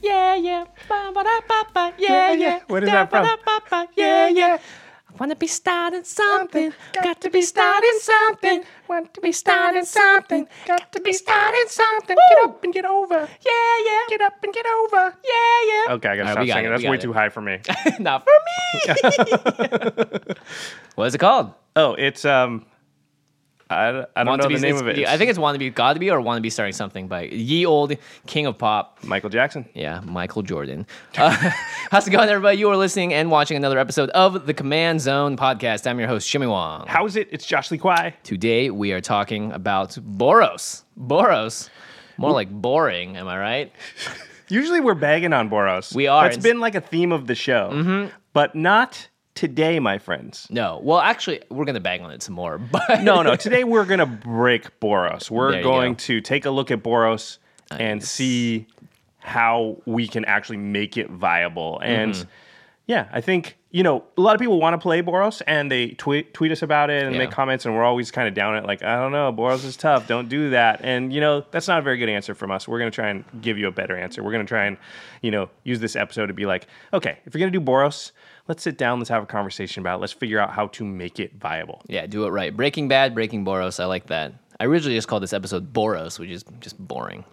Yeah, yeah. Yeah, yeah. What is that from? Yeah, yeah. I wanna be starting something. Got to be starting something. Want to be starting something. Got to be starting something. Get up and get over. Yeah, yeah. Get up and get over. Yeah, yeah. Okay, I gotta All right, stop we got singing. it, That's we way got too high for me. Not for me. what is it called? oh, it's um, I, I don't Want know to the name of it. I think it's Want to Be God to Be or Want to Be Starting Something by ye old king of pop. Michael Jackson. Yeah, Michael Jordan. Uh, how's it going, everybody? You are listening and watching another episode of the Command Zone podcast. I'm your host, Jimmy Wong. How is it? It's Josh Lee Kwai. Today we are talking about Boros. Boros. More like boring, am I right? Usually we're bagging on Boros. We are. It's- been like a theme of the show, mm-hmm. but not today, my friends. No. Well, actually, we're going to bang on it some more. But No, no. Today we're gonna break Boros. We're going go. to take a look at Boros and see how we can actually make it viable. And Mm-hmm. yeah, I think you know a lot of people want to play Boros and they tweet tweet us about it and Yeah. make comments, and we're always kind of down it. Like I don't know, Boros is tough. Don't do that. And you know that's not a very good answer from us. We're gonna try and give you a better answer. We're gonna try and you know use this episode to be like, okay, if you're gonna do Boros. Let's sit down. Let's have a conversation about. it. Let's figure out how to make it viable. yeah, do it right. Breaking Bad, Breaking Boros. I like that. I originally just called this episode Boros, which is just boring.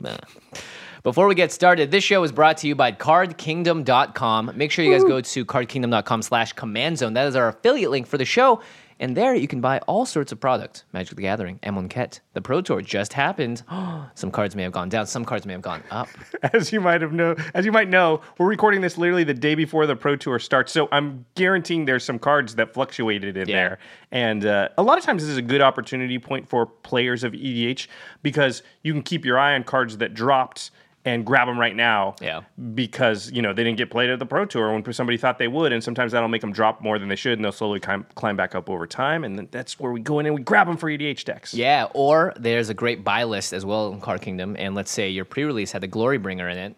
Before we get started, this show is brought to you by CardKingdom.com. Make sure you guys go to CardKingdom.com slash Command Zone. That is our affiliate link for the show. And there you can buy all sorts of products. Magic the Gathering, Amonkhet. The Pro Tour just happened. some cards may have gone down. Some cards may have gone up. as you might have know, as you might know, we're recording this literally the day before the Pro Tour starts. So I'm guaranteeing there's some cards that fluctuated in Yeah. there, and uh, a lot of times this is a good opportunity point for players of EDH because you can keep your eye on cards that dropped and grab them right now. Yeah. Because you know they didn't get played at the Pro Tour when somebody thought they would, and sometimes that'll make them drop more than they should, and they'll slowly climb, climb back up over time, and then that's where we go in and we grab them for EDH decks. Yeah, or there's a great buy list as well in Card Kingdom. And let's say your pre release had the Glorybringer in it.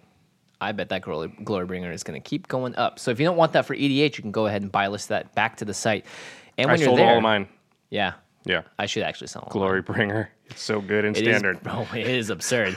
I bet that Glory, Glorybringer is going to keep going up. So if you don't want that for EDH, you can go ahead and buy list that back to the site. And I when you're sold there, all of mine. yeah, Yeah. I should actually sell them. Glorybringer. It's so good and It is- standard. oh, it is absurd.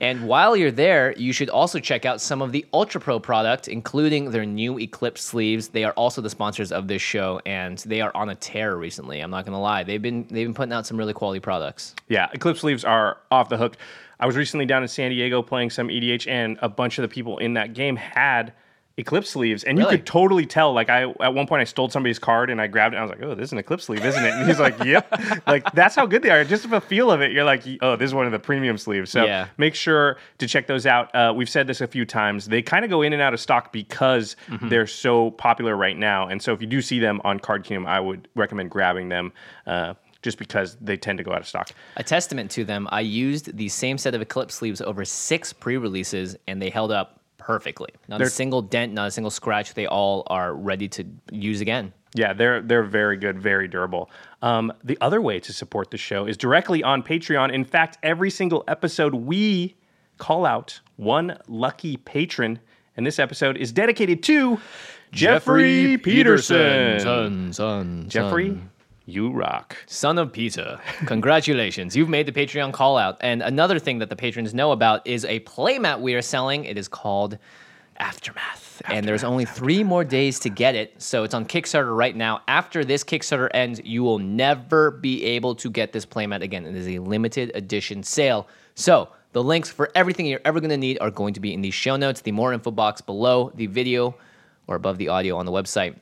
and while you're there, you should also check out some of the Ultra Pro product, including their new Eclipse sleeves. They are also the sponsors of this show, and they are on a tear recently. I'm not gonna lie; they've been they've been putting out some really quality products. Yeah, Eclipse sleeves are off the hook. I was recently down in San Diego playing some EDH, and a bunch of the people in that game had Eclipse sleeves, and you could totally tell. Like I, at one point, I stole somebody's card and I grabbed it. and I was like, "Oh, this is an Eclipse sleeve, isn't it?" And he's like, "Yep." like that's how good they are. Just the feel of it, you're like, "Oh, this is one of the premium sleeves." So Yeah. make sure to check those out. Uh, we've said this a few times. They kind of go in and out of stock because Mm-hmm. they're so popular right now. And so if you do see them on Card Kingdom, I would recommend grabbing them. Uh, just because they tend to go out of stock. A testament to them, I used the same set of Eclipse sleeves over six pre-releases, and they held up perfectly. Not a They're- single dent, not a single scratch. They all are ready to use again. Yeah, they're they're very good, very durable. Um, the other way to support the show is directly on Patreon. In fact, every single episode we call out one lucky patron, and this episode is dedicated to Jeffrey Peterson. Son, son, Jeffrey, son. You rock. Son of Peter. Congratulations. You've made the Patreon call out. And another thing that the patrons know about is a playmat we are selling. It is called Aftermath. and there's only three more days to get it. So it's on Kickstarter right now. After this Kickstarter ends, you will never be able to get this playmat again. It is a limited edition sale. So the links for everything you're ever going to need are going to be in the show notes, the more info box below the video or above the audio on the website.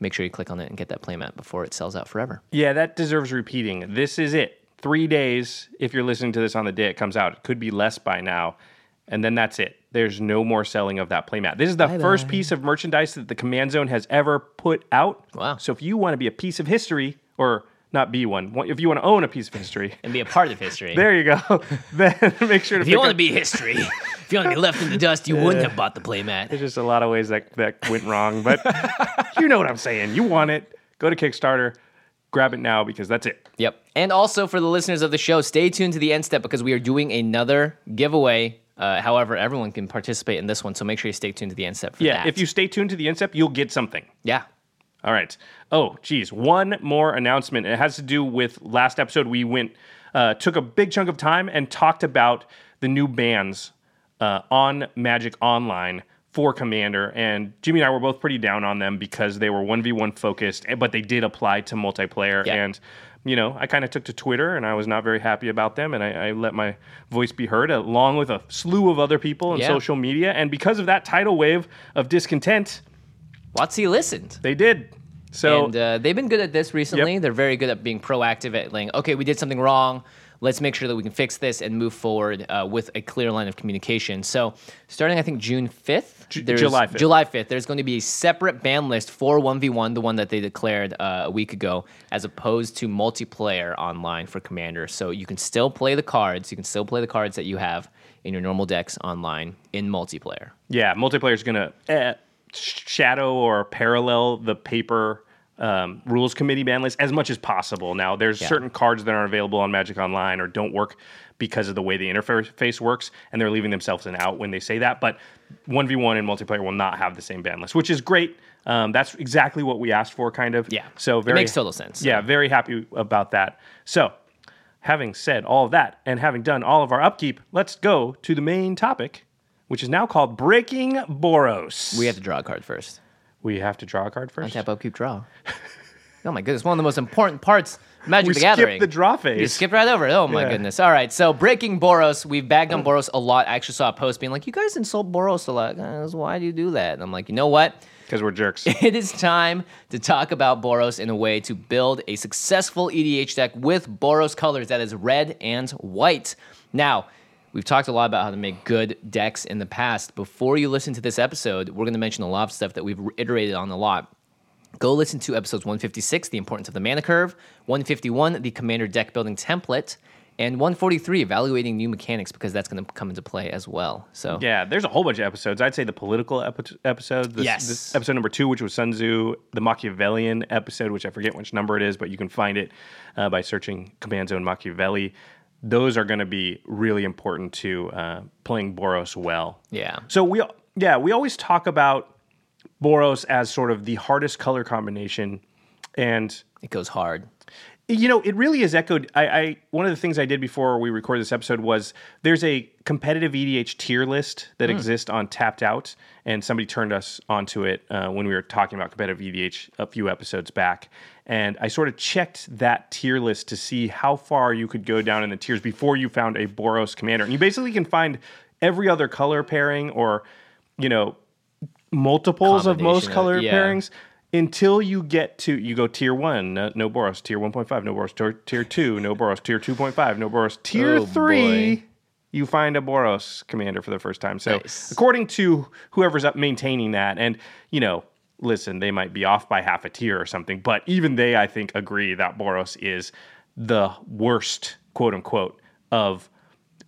Make sure you click on it and get that playmat before it sells out forever. Yeah, that deserves repeating. This is it. Three days. If you're listening to this on the day it comes out, it could be less by now, and then that's it. There's no more selling of that playmat. This is the first piece of merchandise that the Command Zone has ever put out. Wow. So if you want to be a piece of history, or not be one, if you want to own a piece of history, And be a part of history. there you go. then make sure to. If you want to be history, if you want to be left in the dust, you wouldn't have bought the playmat. There's just a lot of ways that that went wrong, but you know what I'm saying. You want it? Go to Kickstarter, grab it now because that's it. Yep. And also for the listeners of the show, stay tuned to the end step because we are doing another giveaway. Uh, however, everyone can participate in this one, so make sure you stay tuned to the end step for Yeah, that. if you stay tuned to the end step, you'll get something. yeah, All right. Oh, geez. One more announcement. It has to do with last episode. We went, uh, took a big chunk of time and talked about the new bans uh, on Magic Online for Commander. And Jimmy and I were both pretty down on them because they were 1v1 focused, eh, but they did apply to multiplayer. Yeah. And, you know, I kind of took to Twitter and I was not very happy about them. And I, I let my voice be heard along with a slew of other people on Yeah. social media. And because of that tidal wave of discontent, Watsy listened. they did. So and uh, they've been good at this recently. They're very good at being proactive at like, okay, we did something wrong. Let's make sure that we can fix this and move forward uh, with a clear line of communication. So, starting I think June fifth, Ju- July 5th. July fifth, there's going to be a separate ban list for one v one, the one that they declared uh, a week ago, as opposed to multiplayer online for Commander. So you can still play the cards. You can still play the cards that you have in your normal decks online in multiplayer. Yeah, multiplayer is going to uh, sh- shadow or parallel the paper um, rules committee ban list as much as possible. Now, there's certain cards that aren't available on Magic Online or don't work because of the way the interface works, and they're leaving themselves an out when they say that. But 1v1 and multiplayer will not have the same ban list, which is great. Um, that's exactly what we asked for, kind of. Yeah. So It very makes total sense. Yeah, very happy about that. So, having said all of that and having done all of our upkeep, let's go to the main topic, which is now called Breaking Boros. We have to draw a card first. we have to draw a card first. Tap up, keep draw. oh my goodness, one of the most important parts of Magic We the skipped Gathering. the draw phase. You skipped right over it. Oh my Yeah. goodness. All right, so breaking Boros. We've bagged on mm. Boros a lot. I actually saw a post being like, "You guys insult Boros a lot. Guys, why do you do that?" And I'm like, you know what? Because we're jerks. It is time to talk about Boros in a way to build a successful EDH deck with Boros colors that is red and white. Now, we've talked a lot about how to make good decks in the past. Before you listen to this episode, we're going to mention a lot of stuff that we've iterated on a lot. Go listen to episodes 156, The Importance of the Mana Curve, 151, The Commander Deck Building Template, and 143, Evaluating New Mechanics, because that's going to come into play as well. So, yeah, there's a whole bunch of episodes. I'd say the political epi- episode, this, Yes. this episode number two, which was Sun Tzu, the Machiavellian episode, which I forget which number it is, but you can find it uh, by searching Command Zone Machiavelli. Those are going to be really important to uh, playing Boros well. yeah. So we yeah, we always talk about Boros as sort of the hardest color combination and It goes hard. You know, it really is echoed. I, I one of the things I did before we recorded this episode was there's a competitive EDH tier list that exists on Tapped Out, and somebody turned us onto it uh, when we were talking about competitive EDH a few episodes back. And I sort of checked that tier list to see how far you could go down in the tiers before you found a Boros commander. And you basically can find every other color pairing or, you know, multiples of most color yeah. pairings until you get to you go tier one, no, no Boros, tier one point five, no Boros, tier, tier two, no Boros, tier two point five, no Boros, tier Oh, three. boy. You find a Boros commander for the first time. So, Nice. according to whoever's up maintaining that, and you know, listen, they might be off by half a tier or something, but even they, I think, agree that Boros is the worst, quote unquote, of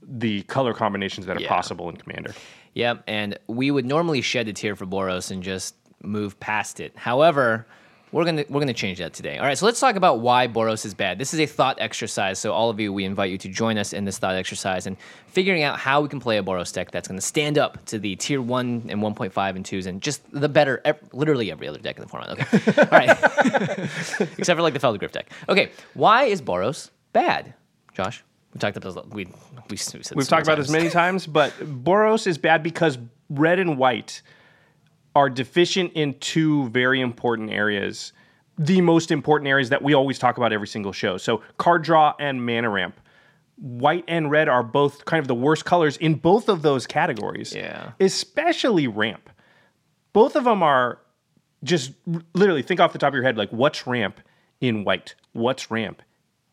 the color combinations that are Yeah. possible in Commander. Yep, and we would normally shed a tier for Boros and just move past it. However, We're gonna we're gonna change that today. All right, so let's talk about why Boros is bad. This is a thought exercise. So all of you, we invite you to join us in this thought exercise and figuring out how we can play a Boros deck that's gonna stand up to the tier one and one point five and twos and just the better, ev- literally every other deck in the format. Okay, all right, except for like the Feldgriff deck. Okay, why is Boros bad, Josh? We talked about this. We we, we said We've talked about this many times, but Boros is bad because red and white are deficient in two very important areas. The most important areas that we always talk about every single show. So card draw and mana ramp. White and red are both kind of the worst colors in both of those categories. Yeah. Especially ramp. Both of them are just literally think off the top of your head like what's ramp in white? What's ramp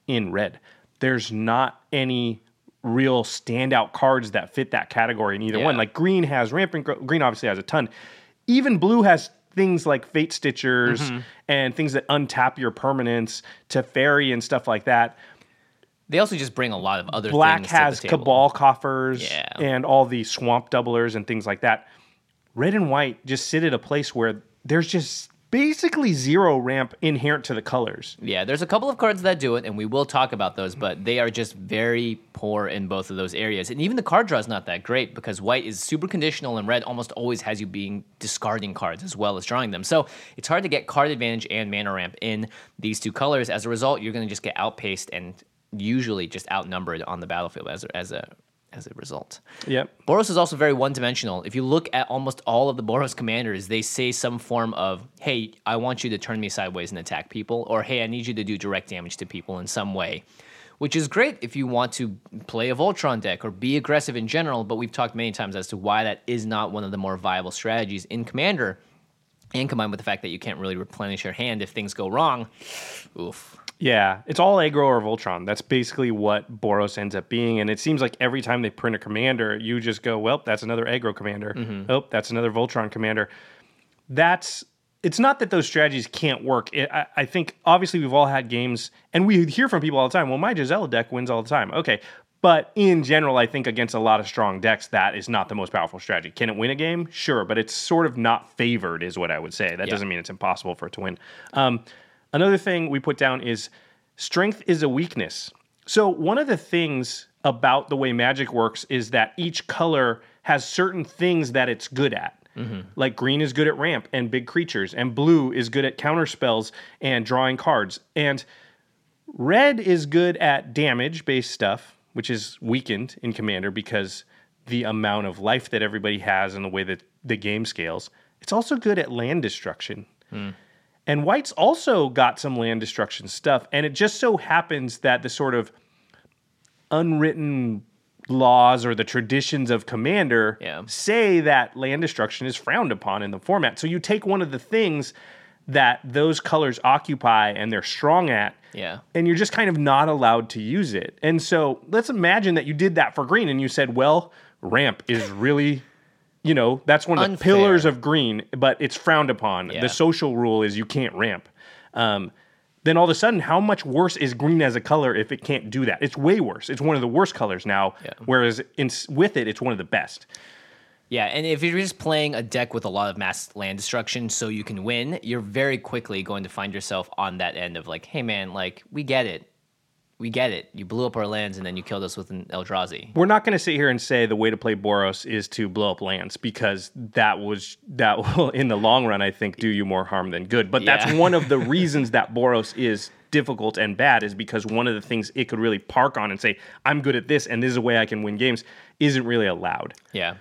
in red? There's not any real standout cards that fit that category in either Yeah. one. Like green has ramp and gr- green obviously has a ton. Even blue has things like fate stitchers Mm-hmm. and things that untap your permanence to fairy and stuff like that. They also just bring a lot of other Black things has to the table. cabal coffers Yeah. and all the swamp doublers and things like that. Red and white just sit at a place where there's just basically zero ramp inherent to the colors. Yeah, there's a couple of cards that do it, and we will talk about those, but they are just very poor in both of those areas. And even the card draw is not that great because white is super conditional, and red almost always has you being discarding cards as well as drawing them. So it's hard to get card advantage and mana ramp in these two colors. As a result, you're going to just get outpaced and usually just outnumbered on the battlefield as a, as a as a result. Yeah. Boros is also very one dimensional. If you look at almost all of the Boros commanders, they say some form of, hey, I want you to turn me sideways and attack people, or hey, I need you to do direct damage to people in some way. Which is great if you want to play a Voltron deck or be aggressive in general, but we've talked many times as to why that is not one of the more viable strategies in Commander. And combined with the fact that you can't really replenish your hand if things go wrong, oof. Yeah, it's all aggro or Voltron. That's basically what Boros ends up being. And it seems like every time they print a commander, you just go, well, that's another aggro commander. Oh, that's another Voltron commander. That's it's not that those strategies can't work. It, I, I think obviously we've all had games, and we hear from people all the time. Well, my Gisela deck wins all the time. Okay, but in general, I think against a lot of strong decks, that is not the most powerful strategy. Can it win a game? Sure, but it's sort of not favored, is what I would say. That Yeah. doesn't mean it's impossible for it to win. Um, another thing we put down is strength is a weakness. So one of the things about the way Magic works is that each color has certain things that it's good at. Mm-hmm. Like green is good at ramp and big creatures, and blue is good at counter spells and drawing cards. And red is good at damage based stuff, which is weakened in Commander because the amount of life that everybody has and the way that the game scales. It's also good at land destruction. Hmm. And White's also got some land destruction stuff. And it just so happens that the sort of unwritten laws or the traditions of Commander Yeah. say that land destruction is frowned upon in the format. So you take one of the things that those colors occupy and they're strong at. Yeah. And you're just kind of not allowed to use it. And so let's imagine that you did that for green and you said, well, ramp is really, you know, that's one of the Unfair. pillars of green, but it's frowned upon. Yeah. The social rule is you can't ramp. Um, then all of a sudden, how much worse is green as a color if it can't do that? It's way worse. It's one of the worst colors now. Yeah. Whereas in, with it, it's one of the best. Yeah, and if you're just playing a deck with a lot of mass land destruction so you can win, you're very quickly going to find yourself on that end of like, hey man, like we get it. We get it. You blew up our lands and then you killed us with an Eldrazi. We're not going to sit here and say the way to play Boros is to blow up lands because that was that will in the long run I think do you more harm than good. But that's Yeah. one of the reasons that Boros is difficult and bad is because one of the things it could really park on and say I'm good at this and this is a way I can win games isn't really allowed. Yeah.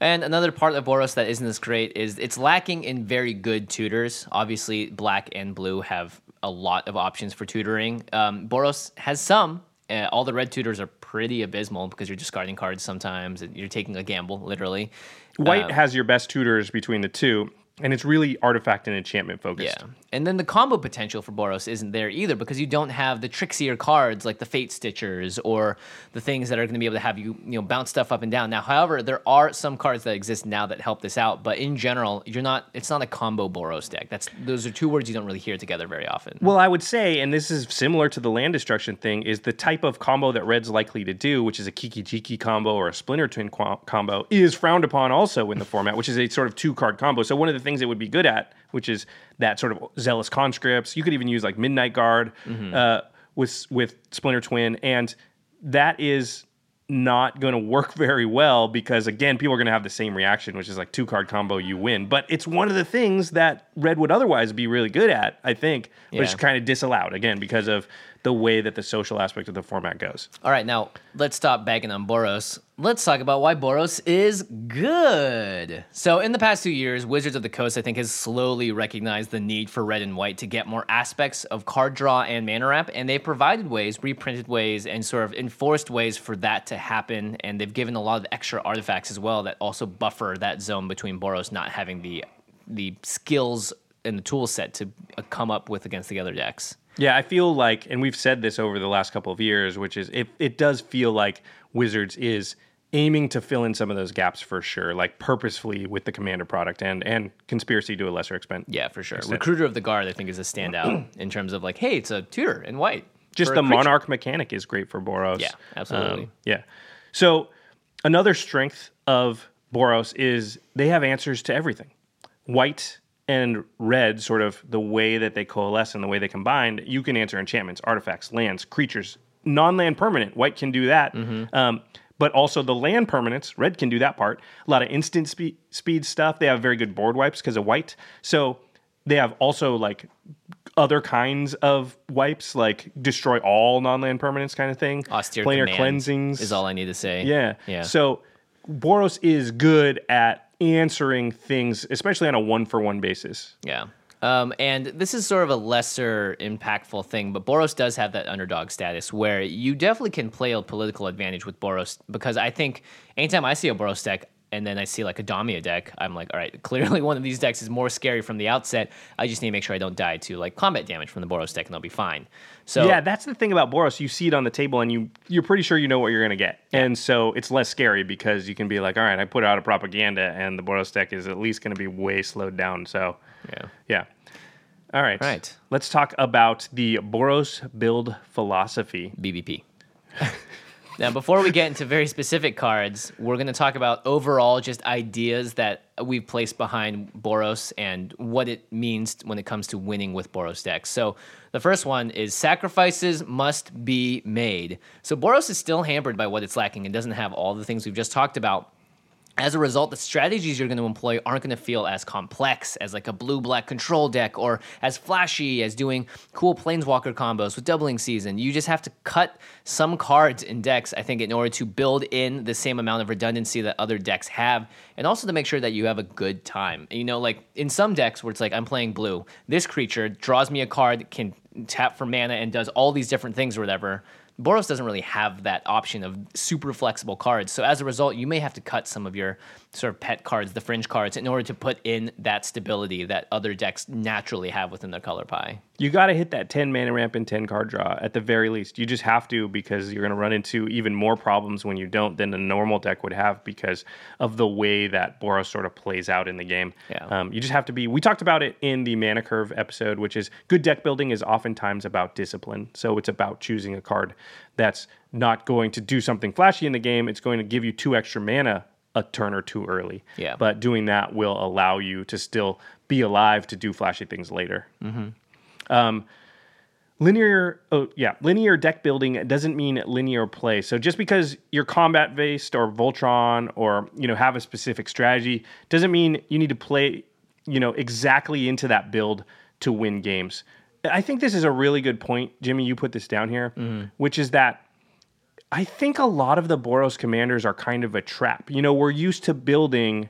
And another part of Boros that isn't as great is it's lacking in very good tutors. Obviously, black and blue have a lot of options for tutoring. Um, Boros has some. Uh, all the red tutors are pretty abysmal because you're discarding cards sometimes and you're taking a gamble, literally. White has your best tutors between the two and it's really artifact and enchantment focused. Yeah. And then the combo potential for Boros isn't there either because you don't have the trixier cards like the Fate Stitchers or the things that are going to be able to have you, you know, bounce stuff up and down. Now, however, there are some cards that exist now that help this out, but in general, you're not it's not a combo Boros deck. That's those are two words you don't really hear together very often. Well, I would say, and this is similar to the land destruction thing, is the type of combo that Red's likely to do, which is a Kiki Jiki combo or a Splinter Twin combo, is frowned upon also in the format, which is a sort of two card combo. So one of the things things it would be good at, which is that sort of zealous conscripts. You could even use like Midnight Guard uh, with with Splinter Twin, and that is not going to work very well because again people are going to have the same reaction which is like two card combo you win. But it's one of the things that red would otherwise be really good at i think but it's kind of disallowed again because of the way that the social aspect of the format goes All right, now let's stop bagging on Boros. Let's talk about why Boros is good. So, in the past two years, Wizards of the Coast, I think, has slowly recognized the need for red and white to get more aspects of card draw and mana ramp, and they've provided ways, reprinted ways, and sort of enforced ways for that to happen. And they've given a lot of extra artifacts as well that also buffer that zone between Boros not having the the skills and the tool set to uh, come up with against the other decks. Yeah, I feel like, and we've said this over the last couple of years, which is it, it does feel like Wizards is aiming to fill in some of those gaps for sure, like purposefully with the Commander product and and Conspiracy to a lesser extent. Yeah, for sure. Recruiter of the Guard, I think, is a standout in terms of like, hey, it's a tutor in white. Just the. Monarch mechanic is great for Boros. Yeah, absolutely. Um, yeah. So another strength of Boros is they have answers to everything. White and red, sort of the way that they coalesce and the way they combine, you can answer enchantments, artifacts, lands, creatures, non-land permanent. White can do that. Mm-hmm. Um, but also the land permanents, red can do that part. A lot of instant spe- speed stuff. They have very good board wipes because of white. So they have also like other kinds of wipes, like destroy all non-land permanents kind of thing. Austere planar cleansings is all I need to say. yeah. yeah. So Boros is good at answering things, especially on a one for one basis. Yeah. Um, and this is sort of a lesser impactful thing, but Boros does have that underdog status where you definitely can play a political advantage with Boros because I think anytime I see a Boros deck and then I see like a Damia deck, I'm like, all right, clearly one of these decks is more scary from the outset. I just need to make sure I don't die to like combat damage from the Boros deck and I'll be fine. So yeah, that's the thing about Boros. You see it on the table and you you're pretty sure you know what you're gonna get. And so it's less scary because you can be like, all right, I put out a propaganda and the Boros deck is at least gonna be way slowed down. So yeah. yeah. All right. Right. Let's talk about the Boros build philosophy. BBP. now, before we get into very specific cards, we're going to talk about overall just ideas that we've placed behind Boros and what it means when it comes to winning with Boros decks. So, the first one is sacrifices must be made. So, Boros is still hampered by what it's lacking and doesn't have all the things we've just talked about. As a result, the strategies you're going to employ aren't going to feel as complex as like a blue black control deck or as flashy as doing cool planeswalker combos with doubling season. You just have to cut some cards in decks, I think, in order to build in the same amount of redundancy that other decks have, and also to make sure that you have a good time. You know, like in some decks where it's like I'm playing blue, this creature draws me a card, can tap for mana, and does all these different things or whatever. Boros doesn't really have that option of super flexible cards. So as a result, you may have to cut some of your sort of pet cards, the fringe cards, in order to put in that stability that other decks naturally have within their color pie. You got to hit that 10 mana ramp and 10 card draw at the very least. You just have to because you're going to run into even more problems when you don't than a normal deck would have because of the way that Boros sort of plays out in the game. Yeah. Um, you just have to be. We talked about it in the mana curve episode, which is good deck building is oftentimes about discipline. So it's about choosing a card that's not going to do something flashy in the game. It's going to give you two extra mana a turn or two early. Yeah. But doing that will allow you to still be alive to do flashy things later. Um, linear oh yeah linear deck building doesn't mean linear play so just because you're combat based or voltron or you know have a specific strategy doesn't mean you need to play you know exactly into that build to win games i think this is a really good point jimmy you put this down here which is that i think a lot of the boros commanders are kind of a trap. You know we're used to building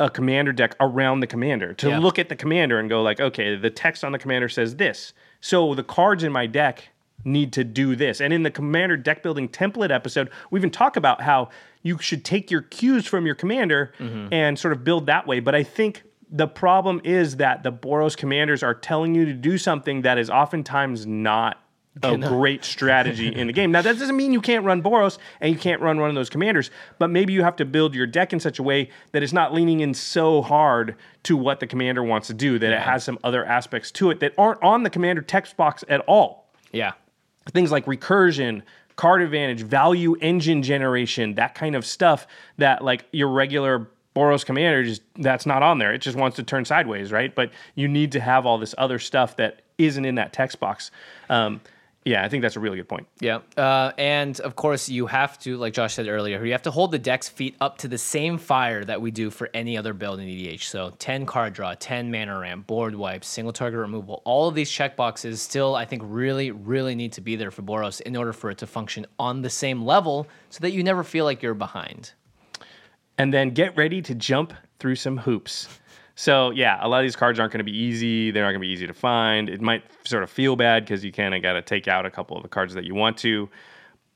a commander deck around the commander to Yeah. look at the commander and go like okay the text on the commander says this. So the cards in my deck need to do this. And in the commander deck building template episode we even talk about how you should take your cues from your commander mm-hmm. and sort of build that way. But i think the problem is that the boros commanders are telling you to do something that is oftentimes not a great strategy in the game. Now that doesn't mean you can't run Boros and you can't run one of those commanders, but maybe you have to build your deck in such a way that it's not leaning in so hard to what the commander wants to do that it has some other aspects to it that aren't on the commander text box at all. Yeah. Things like recursion, card advantage, value engine generation, that kind of stuff that like your regular Boros Commander just that's not on there. It just wants to turn sideways, right? But you need to have all this other stuff that isn't in that text box. Um, yeah, I think that's a really good point. Yeah. Uh, and of course, you have to, like Josh said earlier, you have to hold the deck's feet up to the same fire that we do for any other build in EDH. So 10 card draw, 10 mana ramp, board wipe, single target removal. All of these checkboxes still, I think, really, really need to be there for Boros in order for it to function on the same level so that you never feel like you're behind. And then get ready to jump through some hoops. So yeah, a lot of these cards aren't going to be easy. They're not going to be easy to find. It might sort of feel bad because you kind of got to take out a couple of the cards that you want to,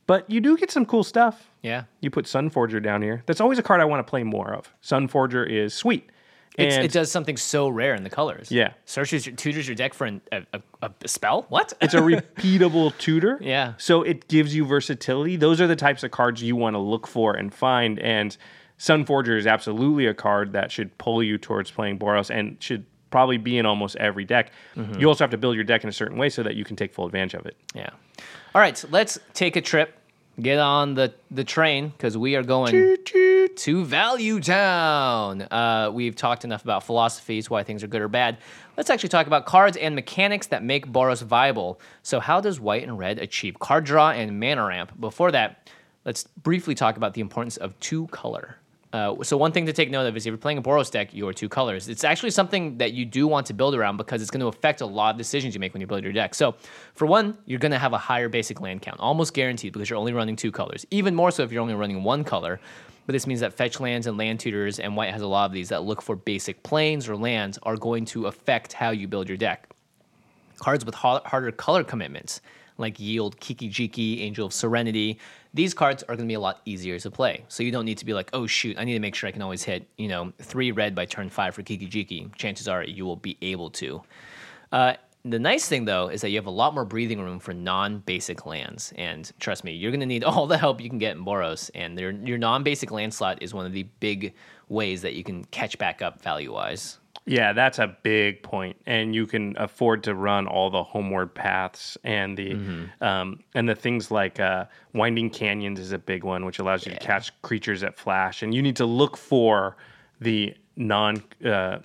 but you do get some cool stuff. Yeah. You put Sunforger down here. That's always a card I want to play more of. Sunforger is sweet. It's, it does something so rare in the colors. Yeah. Searches, your, tutors your deck for an, a, a, a spell? What? it's a repeatable tutor. Yeah. So it gives you versatility. Those are the types of cards you want to look for and find. And Sunforger is absolutely a card that should pull you towards playing Boros and should probably be in almost every deck. Mm-hmm. You also have to build your deck in a certain way so that you can take full advantage of it. Yeah. All right, so let's take a trip. Get on the, the train because we are going to Value Town. Uh, we've talked enough about philosophies, why things are good or bad. Let's actually talk about cards and mechanics that make Boros viable. So, how does white and red achieve card draw and mana ramp? Before that, let's briefly talk about the importance of two color. Uh, so one thing to take note of is if you're playing a Boros deck, your two colors. It's actually something that you do want to build around because it's going to affect a lot of decisions you make when you build your deck. So for one, you're going to have a higher basic land count, almost guaranteed because you're only running two colors. Even more so if you're only running one color. But this means that fetch lands and land tutors, and white has a lot of these that look for basic planes or lands, are going to affect how you build your deck cards with har- harder color commitments like Yield, Kiki Jiki, Angel of Serenity. These cards are going to be a lot easier to play. So you don't need to be like, oh shoot, I need to make sure I can always hit, you know, three red by turn five for Kiki Jiki. Chances are you will be able to. Uh, the nice thing though is that you have a lot more breathing room for non-basic lands, and trust me, you're going to need all the help you can get in Boros. And your your non-basic land slot is one of the big ways that you can catch back up value-wise. Yeah, that's a big point, and you can afford to run all the homeward paths and the um, and the things like uh, winding canyons is a big one, which allows you to catch creatures that flash, and you need to look for the non uh,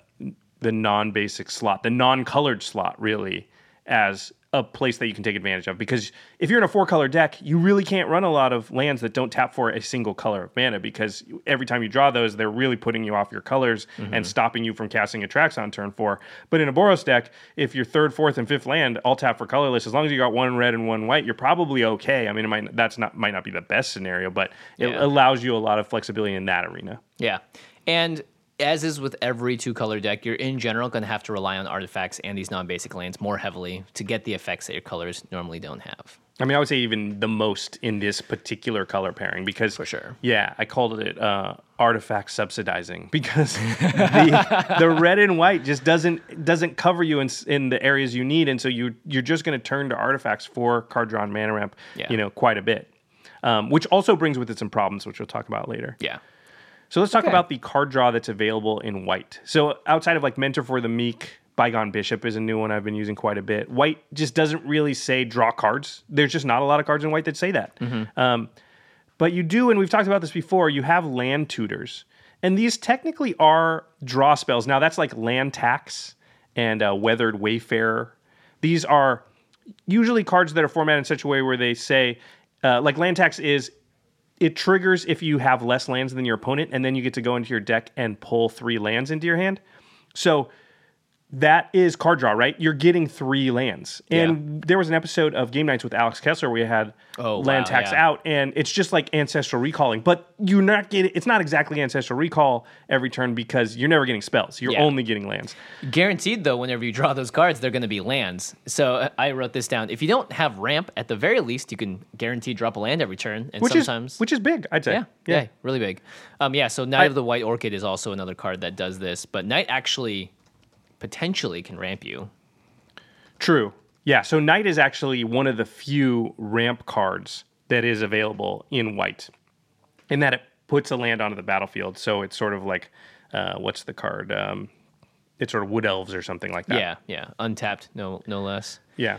the non basic slot, the non colored slot, really, as a place that you can take advantage of. Because if you're in a four color deck, you really can't run a lot of lands that don't tap for a single color of mana because every time you draw those, they're really putting you off your colors and mm-hmm. stopping you from casting Atraxa on turn four. But in a Boros deck, if your third, fourth, and fifth land all tap for colorless, as long as you got one red and one white, you're probably okay. I mean, it might that's not might not be the best scenario, but it Yeah. allows you a lot of flexibility in that arena. Yeah. And as is with every two color deck, you're in general going to have to rely on artifacts and these non basic lands more heavily to get the effects that your colors normally don't have. I mean, I would say even the most in this particular color pairing because For sure. Yeah, I called it uh, artifact subsidizing because the, the red and white just doesn't doesn't cover you in, in the areas you need, and so you you're just going to turn to artifacts for card draw and mana ramp, Yeah. you know, quite a bit. Um, which also brings with it some problems, which we'll talk about later. Yeah. So let's talk Okay. about the card draw that's available in white. So outside of like Mentor for the Meek, Bygone Bishop is a new one I've been using quite a bit. White just doesn't really say draw cards. There's just not a lot of cards in white that say that. Um, but you do, and we've talked about this before, you have land tutors. And these technically are draw spells. Now that's like land tax and uh, weathered wayfarer. These are usually cards that are formatted in such a way where they say, uh, like land tax is it triggers if you have less lands than your opponent, and then you get to go into your deck and pull three lands into your hand. So that is card draw, right? You're getting three lands. And there was an episode of Game Knights with Alex Kessler where we had Oh, land wow, tax yeah. out, and it's just like ancestral recalling, but you're not getting. It's not exactly ancestral recall every turn because you're never getting spells. You're Yeah. only getting lands. Guaranteed, though, whenever you draw those cards, they're going to be lands. So uh, I wrote this down. If you don't have ramp, at the very least, you can guarantee drop a land every turn. And Which sometimes. is which is big, I'd say. Yeah, yeah, really big. Um, yeah, so Knight of the White Orchid is also another card that does this, but Knight actually potentially can ramp you. True. Yeah. So Knight is actually one of the few ramp cards that is available in white, in that it puts a land onto the battlefield. So it's sort of like, uh, what's the card? Um, it's sort of wood elves or something like that. Yeah, yeah, untapped, no, no less. Yeah.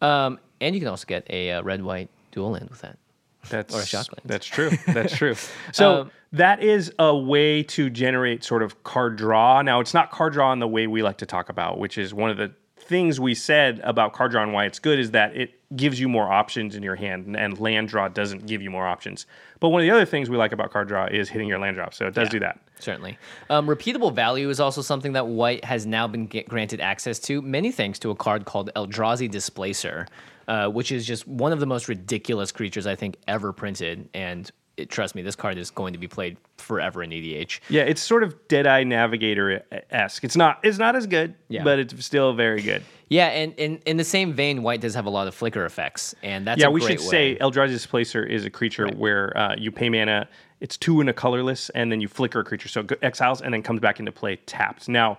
Um, and you can also get a uh, red white dual land with that. That's Or a. That's true. That's true. So Um, that is a way to generate sort of card draw. Now it's not card draw in the way we like to talk about, which is one of the things we said about card draw and why it's good is that it gives you more options in your hand, and, and land draw doesn't give you more options. But one of the other things we like about card draw is hitting your land drop. So it does Yeah. do that. Certainly. Um, repeatable value is also something that White has now been get granted access to, many thanks to a card called Eldrazi Displacer, uh, which is just one of the most ridiculous creatures I think ever printed. And it, trust me, this card is going to be played forever in EDH. Yeah, it's sort of Deadeye Navigator esque. It's not it's not as good, Yeah. but it's still very good. Yeah, and in, in the same vein, White does have a lot of flicker effects, and that's yeah, we should way. say Eldrazi Displacer is a creature where uh, you pay mana. It's two and a colorless, and then you flicker a creature, so it exiles and then comes back into play tapped. Now,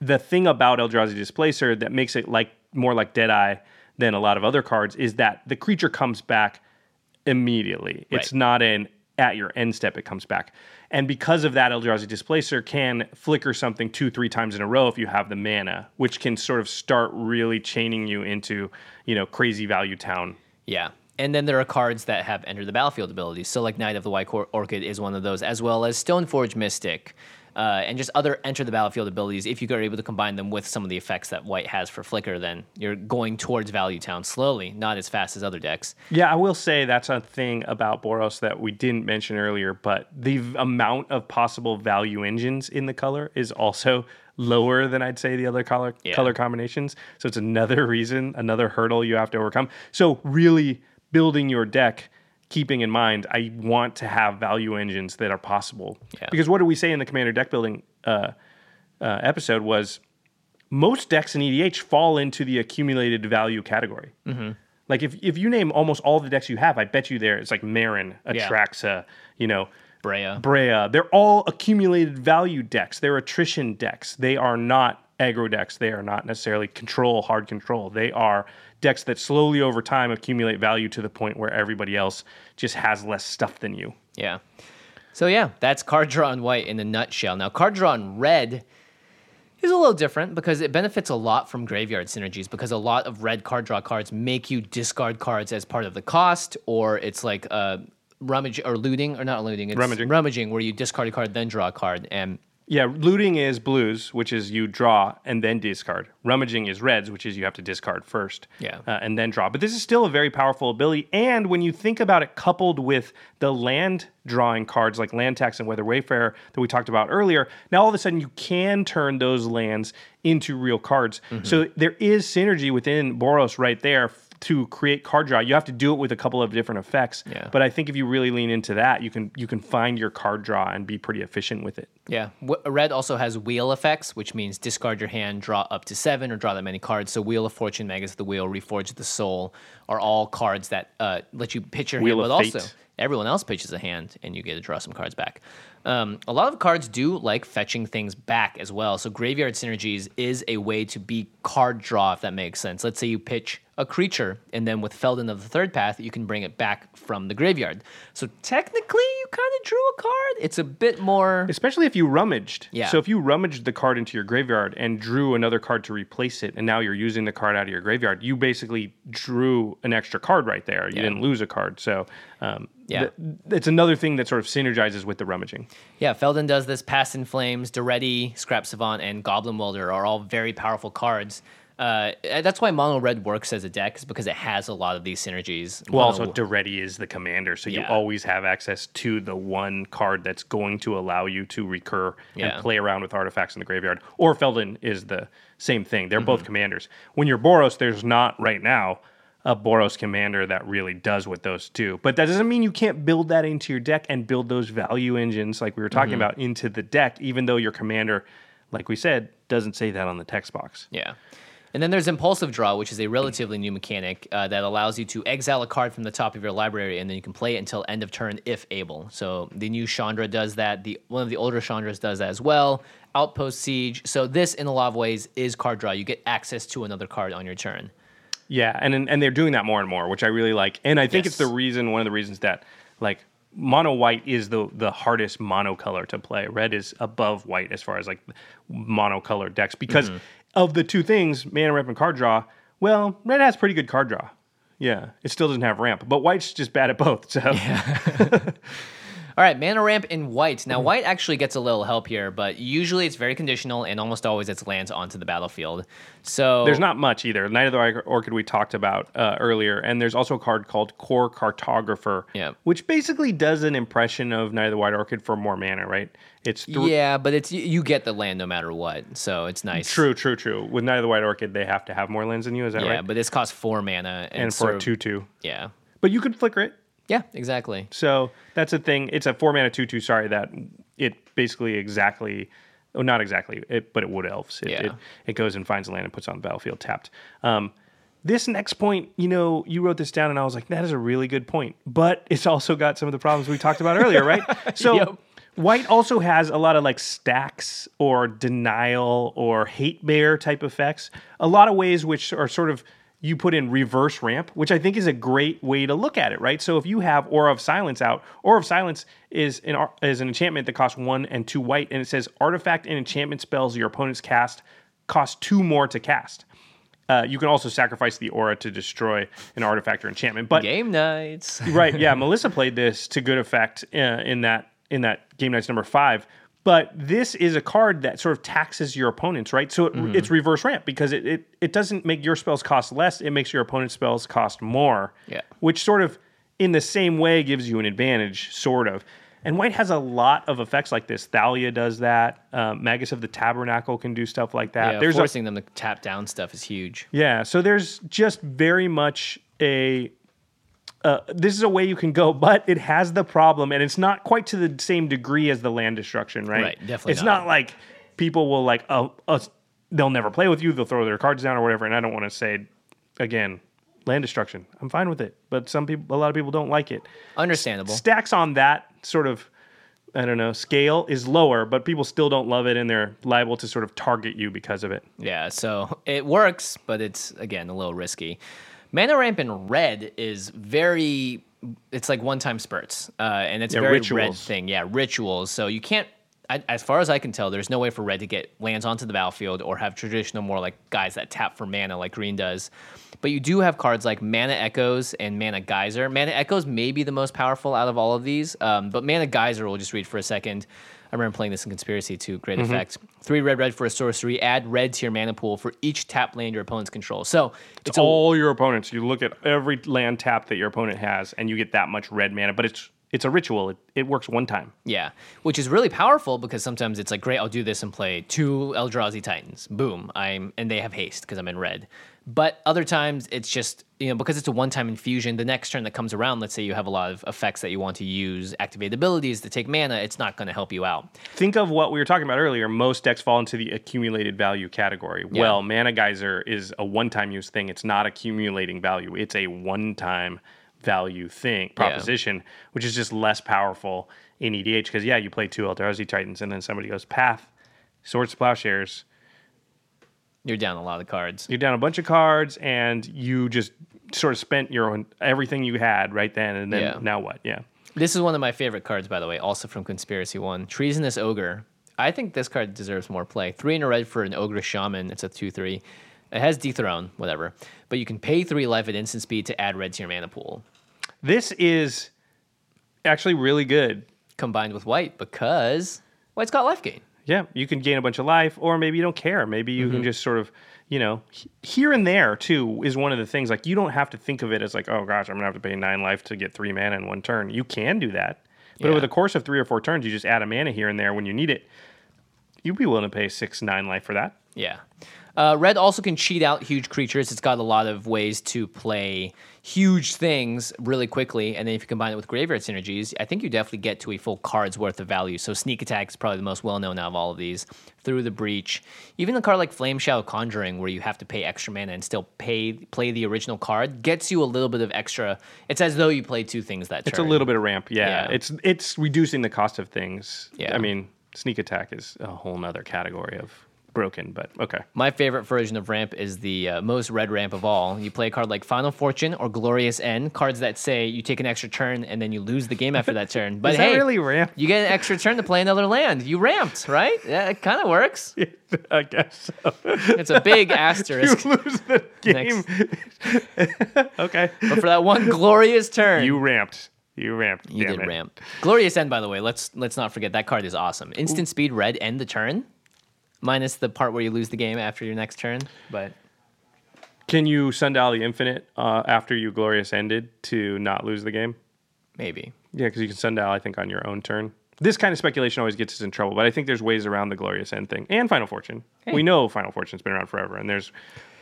the thing about Eldrazi Displacer that makes it like more like Deadeye than a lot of other cards is that the creature comes back immediately. It's Right. not an at your end step it comes back. And because of that, Eldrazi Displacer can flicker something two, three times in a row if you have the mana, which can sort of start really chaining you into, you know, crazy value town Yeah. And then there are cards that have enter the battlefield abilities. So, like Knight of the White Orchid is one of those, as well as Stoneforge Mystic, uh, and just other enter the battlefield abilities. If you are able to combine them with some of the effects that White has for Flicker, then you're going towards Value Town slowly, not as fast as other decks. Yeah, I will say that's a thing about Boros that we didn't mention earlier, but the amount of possible value engines in the color is also lower than I'd say the other color Yeah. color combinations. So it's another reason, another hurdle you have to overcome. So really building your deck keeping in mind I want to have value engines that are possible. Yeah. Because what do we say in the commander deck building uh, uh, episode was most decks in EDH fall into the accumulated value category. Mm-hmm. Like if, if you name almost all the decks you have, I bet you there it's like Meren, Yeah. Atraxa, you know, Breya. Breya. They're all accumulated value decks. They're attrition decks. They are not aggro decks. They are not necessarily control, hard control. They are decks that slowly over time accumulate value to the point where everybody else just has less stuff than you. Yeah. So yeah, that's card draw in white in a nutshell. Now card draw in red is a little different because it benefits a lot from graveyard synergies because a lot of red card draw cards make you discard cards as part of the cost, or it's like uh, rummage or looting or not looting, it's Rummaging. rummaging where you discard a card then draw a card and Yeah, looting is blues, which is you draw and then discard. Rummaging is reds, which is you have to discard first Yeah. uh, and then draw. But this is still a very powerful ability. And when you think about it coupled with the land drawing cards like Land Tax and Weathered Wayfarer that we talked about earlier, now all of a sudden you can turn those lands into real cards. Mm-hmm. So there is synergy within Boros right there to create card draw. You have to do it with a couple of different effects. Yeah. But I think if you really lean into that, you can you can find your card draw and be pretty efficient with it. Yeah, w- red also has wheel effects, which means discard your hand, draw up to seven, or draw that many cards. So Wheel of Fortune, of the Wheel, Reforge the Soul are all cards that uh, let you pitch your Wheel hand, but Fate. also everyone else pitches a hand, and you get to draw some cards back. Um, a lot of cards do like fetching things back as well. So Graveyard Synergies is a way to be card draw, if that makes sense. Let's say you pitch a creature, and then with Feldon of the Third Path, you can bring it back from the graveyard. So technically, you kind of drew a card. It's a bit more. Especially if you rummaged. Yeah. So if you rummaged the card into your graveyard and drew another card to replace it, and now you're using the card out of your graveyard, you basically drew an extra card right there. You Yeah. didn't lose a card. So um, Yeah. th- it's another thing that sort of synergizes with the rummaging. Yeah, Felden does this. Past in Flames, Daretti, Scrap Savant, and Goblin Welder are all very powerful cards. Uh, that's why Mono Red works as a deck, is because it has a lot of these synergies. Well, Mono- also Daretti is the commander, so you always have access to the one card that's going to allow you to recur Yeah. and play around with artifacts in the graveyard. Or Feldon is the same thing. They're Mm-hmm. both commanders. When you're Boros, there's not right now a Boros commander that really does what those do. But that doesn't mean you can't build that into your deck and build those value engines like we were talking Mm-hmm. about into the deck, even though your commander, like we said, doesn't say that on the text box. Yeah. And then there's Impulsive Draw, which is a relatively new mechanic uh, that allows you to exile a card from the top of your library, and then you can play it until end of turn if able. So the new Chandra does that. The one of the older Chandras does that as well. Outpost Siege. So this, in a lot of ways, is card draw. You get access to another card on your turn. Yeah, and and they're doing that more and more, which I really like. And I think it's the reason, one of the reasons that like mono white is the the hardest mono color to play. Red is above white as far as like monocolor decks because Mm-hmm. Of the two things, mana ramp and card draw. Well, red has pretty good card draw. Yeah, it still doesn't have ramp, but white's just bad at both. So All right, mana ramp in white. Now, white actually gets a little help here, but usually it's very conditional and almost always it lands onto the battlefield. So there's not much either. Knight of the White Orchid we talked about uh, earlier, and there's also a card called Kor Cartographer, Yeah. which basically does an impression of Knight of the White Orchid for more mana, right? It's thr- Yeah, but it's you- get the land no matter what, so it's nice. true, true, true. With Knight of the White Orchid, they have to have more lands than you. Is that Yeah, right? Yeah, but this costs four mana, and, and for a two-two, Yeah, but you could flicker it. Yeah, exactly. So that's a thing. It's a four mana two two. Sorry, that it basically exactly, oh, not exactly, it, but it wood elves. It, Yeah. it, it goes and finds a land and puts on the battlefield tapped. Um, this next point, you know, you wrote this down, and I was like, that is a really good point. But it's also got some of the problems we talked about earlier, right? So. Yep. White also has a lot of like stacks or denial or hate bear type effects. A lot of ways which are sort of you put in reverse ramp, which I think is a great way to look at it, right? So if you have Aura of Silence out, Aura of Silence is an is an enchantment that costs one and two white, and it says artifact and enchantment spells your opponent's cast cost two more to cast. Uh, you can also sacrifice the aura to destroy an artifact or enchantment, but Game Knights. right yeah melissa played this to good effect uh, in that in that Game Knights number five but this is a card that sort of taxes your opponents right so it, it's reverse ramp because it, it it doesn't make your spells cost less it makes your opponent's spells cost more Yeah. which sort of in the same way gives you an advantage sort of and white has a lot of effects like this thalia does that um, magus of the tabernacle can do stuff like that Yeah, there's a, forcing them to tap down stuff is huge. yeah, so there's just very much a. Uh, this is a way you can go, but it has the problem, and it's not quite to the same degree as the land destruction, right? Right, definitely It's not. not, like people will like, oh, uh, they'll never play with you, they'll throw their cards down or whatever. And I don't want to say, again, land destruction. I'm fine with it, but some people, a lot of people don't like it. Understandable. Stacks on that sort of, I don't know, scale is lower, but people still don't love it, and they're liable to sort of target you because of it. Yeah, so it works, but it's again a little risky. Mana ramp in red is very it's like one time spurts. Uh, and it's a Yeah, very red thing. Yeah, rituals. So you can't I, as far as I can tell, there's no way for red to get lands onto the battlefield or have traditional more like guys that tap for mana like green does. But you do have cards like Mana Echoes and Mana Geyser. Mana Echoes may be the most powerful out of all of these, um, but Mana Geyser we'll just read for a second. I remember playing this in Conspiracy to great Mm-hmm. effect. Three red, red for a sorcery. Add red to your mana pool for each tap land your opponents control. So it's a, all your opponents. You look at every land tap that your opponent has, and you get that much red mana. But it's it's a ritual. It, it works one time. yeah, which is really powerful because sometimes it's like, great, I'll do this and play two Eldrazi Titans. Boom, I'm and they have haste because I'm in red. But other times it's just you know because it's a one-time infusion. The next turn that comes around, let's say you have a lot of effects that you want to use, activate abilities to take mana. It's not going to help you out. Think of what we were talking about earlier. Most decks fall into the accumulated value category. Well, Mana Geyser is a one-time use thing. It's not accumulating value. It's a one-time value thing proposition, which is just less powerful in EDH. Because yeah, you play two Eldrazi Titans, and then somebody goes Path, Swords to Plowshares. You're down a lot of cards. You're down a bunch of cards, and you just sort of spent your own everything you had right then, and then Yeah. now what? Yeah. This is one of my favorite cards, by the way, also from Conspiracy One. Treasonous Ogre. I think this card deserves more play. Three in a red for an Ogre Shaman. It's a 2 3. It has Dethrone, whatever. But you can pay three life at instant speed to add red to your mana pool, This is actually really good. combined with white because white's got life gain. Yeah, you can gain a bunch of life, or maybe you don't care. Maybe you Mm-hmm. can just sort of, you know, here and there too is one of the things. Like you don't have to think of it as like, oh gosh, I'm gonna have to pay nine life to get three mana in one turn. You can do that, but Yeah. over the course of three or four turns, you just add a mana here and there when you need it. You'd be willing to pay six, nine life for that. Yeah. Uh, red also can cheat out huge creatures. It's got a lot of ways to play huge things really quickly. And then if you combine it with graveyard synergies, I think you definitely get to a full card's worth of value. So sneak attack is probably the most well known out of all of these. Through the breach, even a card like Flameshadow Conjuring, where you have to pay extra mana and still pay play the original card, gets you a little bit of extra. It's as though you played two things that It's a little bit of ramp. Yeah. Yeah. It's it's reducing the cost of things. Yeah. I mean, sneak attack is a whole nother category of broken, but okay. My favorite version of ramp is the uh, most red ramp of all. You play a card like Final Fortune or Glorious End, cards that say you take an extra turn and then you lose the game after that turn. But hey, really ramp? you get an extra turn to play another land. You ramped, right? Yeah, it kind of works. I guess so. It's a big asterisk. you lose the game. okay. But for that one glorious turn, You ramped. You ramped. You did it. ramp. Glorious End, by the way. Let's let's not forget that card is awesome. Instant speed red end the turn, minus the part where you lose the game after your next turn. But Can you sundial the infinite uh, after you glorious ended to not lose the game? maybe. Yeah, because you can sundial, I think, on your own turn. This kind of speculation always gets us in trouble, but I think there's ways around the glorious end thing and Final Fortune. We know Final Fortune's been around forever, and there's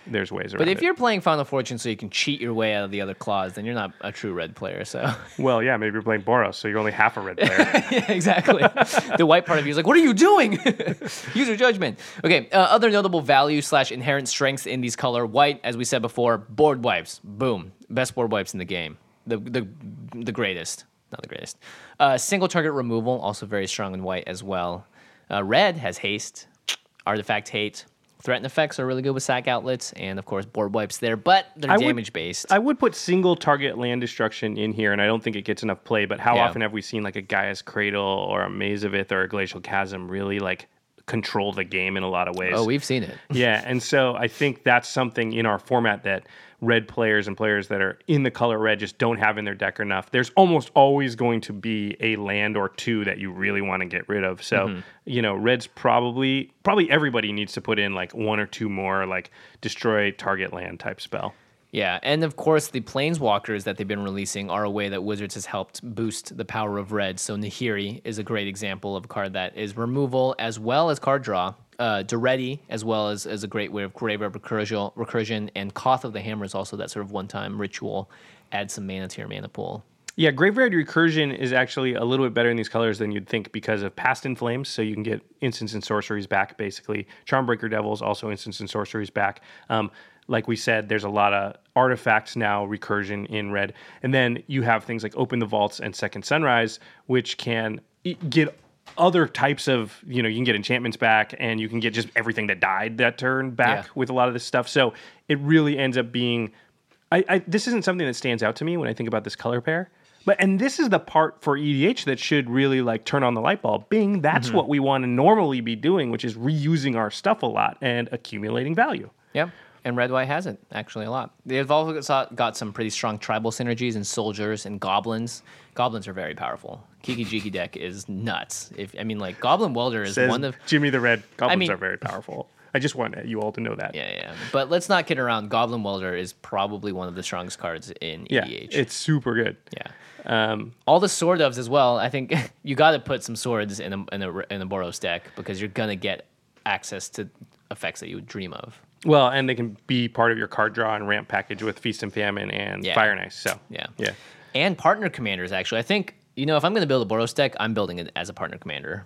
there's ways around. But if it. you're playing Final Fortune so you can cheat your way out of the other clause, then you're not a true red player. So well, yeah, maybe you're playing Boros, so you're only half a red player. yeah, exactly. the white part of you is like, "What are you doing?" Use your judgment. Okay. Uh, other notable value slash inherent strengths in these color white, as we said before, board wipes. Boom, best board wipes in the game. The the the greatest, not the greatest. Uh, single target removal, also very strong in white as well. Uh, red has haste, artifact hate. Threaten effects are really good with sack outlets, and of course board wipes there, but they're I would- damage based. I would put single target land destruction in here, and I don't think it gets enough play. But how Yeah. often have we seen like a Gaea's Cradle or a Maze of Ith or a Glacial Chasm really like control the game in a lot of ways? oh, we've seen it. yeah, and so I think that's something in our format that red players and players that are in the color red just don't have in their deck enough. There's almost always going to be a land or two that you really want to get rid of. So, Mm-hmm. you know, red's probably probably everybody needs to put in like one or two more like destroy target land type spell. Yeah, and of course, the planeswalkers that they've been releasing are a way that Wizards has helped boost the power of red. So Nahiri is a great example of a card that is removal as well as card draw. Uh, Daretti, as well as, as a great way of graveyard recursion, recursion, and Koth of the Hammer is also that sort of one-time ritual. Add some mana to your mana pool. Yeah, Graveyard Recursion is actually a little bit better in these colors than you'd think because of Past in Flames, so you can get instants and sorceries back basically. Charmbreaker Devils also instants and sorceries back. Um, like we said, there's a lot of artifacts now recursion in red, and then you have things like Open the Vaults and Second Sunrise, which can get other types of you know you can get enchantments back and you can get just everything that died that turn back Yeah. with a lot of this stuff. So it really ends up being I, I this isn't something that stands out to me when I think about this color pair. But and this is the part for EDH that should really like turn on the light bulb. Bing, that's mm-hmm. what we want to normally be doing, which is reusing our stuff a lot and accumulating value. Yeah, and red white hasn't actually a lot. They've also got- got some pretty strong tribal synergies and soldiers and goblins. Goblins are very powerful. Kiki Jiki deck is nuts. If I mean, like Goblin Welder is Says one of Jimmy the Red. Goblins mean- are very powerful. I just want you all to know that. yeah, yeah. But let's not kid around. Goblin Welder is probably one of the strongest cards in Yeah, EDH. it's super good. yeah. Um, All the sword doves as well. I think you got to put some swords in a in a in a Boros deck because you're gonna get access to effects that you would dream of. Well, and they can be part of your card draw and ramp package with Feast and Famine and Yeah. Fire and Ice. So Yeah. yeah. And partner commanders actually. I think you know if I'm gonna build a Boros deck, I'm building it as a partner commander.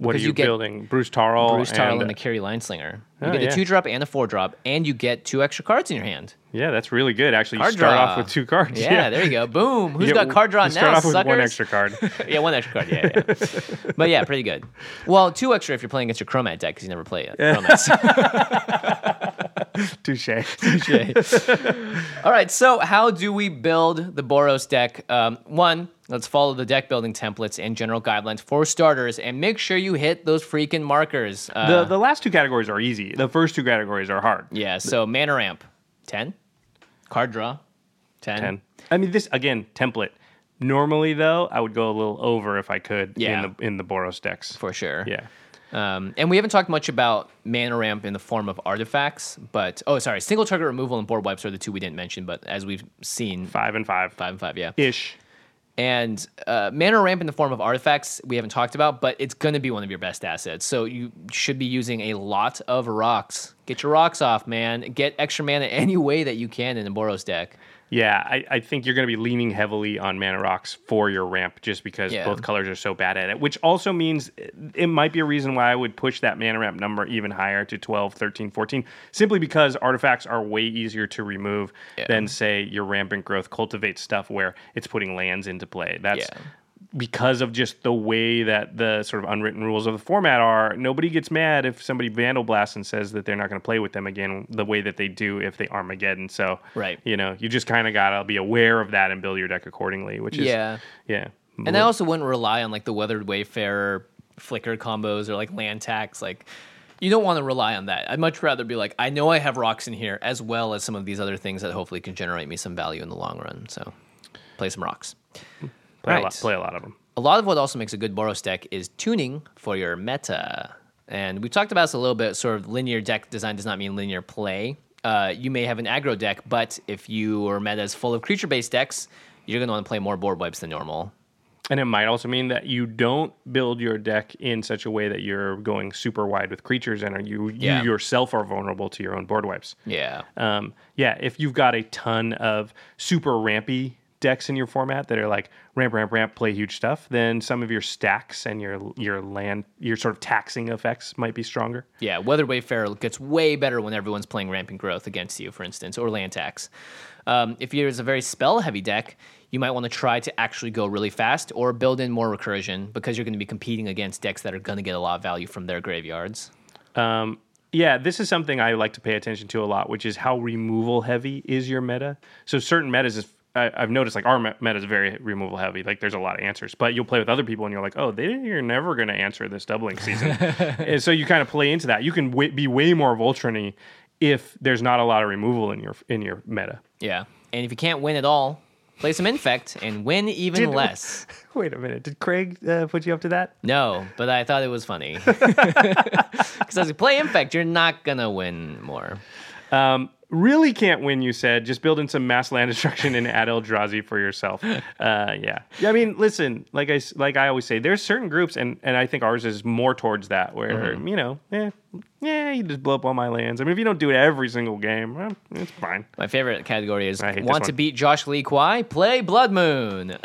What are you, you building? Bruse Tarl. Bruse Tarl and, and the Carry Lineslinger. You Oh, get a yeah. two drop and a four drop, and you get two extra cards in your hand. yeah, that's really good. Actually, you Card start draw. off with two cards. Yeah, there you go. Boom. Who's Yeah, got card draw you now? Start off with suckers? one extra card. yeah, one extra card. Yeah, yeah. but yeah, pretty good. Well, two extra if you're playing against your Chromat deck because you never play it. Chromats. Touche. All right, so how do we build the Boros deck? Um, one, let's follow the deck building templates and general guidelines for starters, and make sure you hit those freaking markers. Uh, The the last two categories are easy. The first two categories are hard. yeah, so mana ramp, ten. Card draw, ten. Ten. I mean, this again template. Normally, though, I would go a little over if I could Yeah. in the in the Boros decks. for sure. yeah. Um, and we haven't talked much about mana ramp in the form of artifacts, but oh, sorry, single target removal and board wipes are the two we didn't mention, but as we've seen, Five and five. five and five, yeah. Ish. And uh, mana ramp in the form of artifacts we haven't talked about, but it's going to be one of your best assets. So you should be using a lot of rocks. Get your rocks off, man. Get extra mana any way that you can in a Boros deck. Yeah, I, I think you're going to be leaning heavily on mana rocks for your ramp just because Yeah. both colors are so bad at it, which also means it- might be a reason why I would push that mana ramp number even higher to 12, 13, 14, simply because artifacts are way easier to remove Yeah. than, say, your rampant growth cultivate stuff where it's putting lands into play. That's Yeah. Because of just the way that the sort of unwritten rules of the format are, nobody gets mad if somebody Vandalblasts and says that they're not going to play with them again the way that they do if they Armageddon. So, Right. you know, you just kind of got to be aware of that and build your deck accordingly, which is, Yeah. yeah. And I also wouldn't rely on like the Weathered Wayfarer flicker combos or like land tax. Like, you don't want to rely on that. I'd much rather be like, I know I have rocks in here as well as some of these other things that hopefully can generate me some value in the long run. So, play some rocks. Hmm. Play, a right. lot, play a lot of them. A lot of what also makes a good Boros deck is tuning for your meta. And we talked about this a little bit. Sort of linear deck design does not mean linear play. Uh, you may have an aggro deck, but if your meta is full of creature based decks, you're going to want to play more board wipes than normal. And it might also mean that you don't build your deck in such a way that you're going super wide with creatures and are you, Yeah. you yourself are vulnerable to your own board wipes. Yeah. Um, yeah, if you've got a ton of super rampy decks in your format that are like ramp, ramp, ramp, play huge stuff, then some of your stacks and your your land, your sort of taxing effects might be stronger. Yeah, Weather Wayfarer gets way better when everyone's playing Rampant Growth against you, for instance, or land tax. Um, if there's a very spell heavy deck, you might want to try to actually go really fast or build in more recursion because you're going to be competing against decks that are going to get a lot of value from their graveyards. Um, yeah, this is something I like to pay attention to a lot, which is how removal heavy is your meta. So certain metas is. I, I've noticed like our meta is very removal heavy. Like there's a lot of answers, but you'll play with other people and you're like, oh, they you're never going to answer this doubling season. and so you kind of play into that. You can w- be way more Voltron if there's not a lot of removal in your in your meta. Yeah, and if you can't win at all, play some Infect and win even Did- less. Wait a minute, did Craig uh, put you up to that? No, but I thought it was funny because as you play Infect, you're not gonna win more. Um, really can't win, you said. Just build in some mass land destruction and add Eldrazi for yourself. Uh, yeah. yeah. I mean, listen, like I, like I always say, there's certain groups, and, and I think ours is more towards that, where, you know, eh, yeah, you just blow up all my lands. I mean, if you don't do it every single game, well, it's fine. My favorite category is I hate this want to beat Josh Lee Kwai? Play Blood Moon.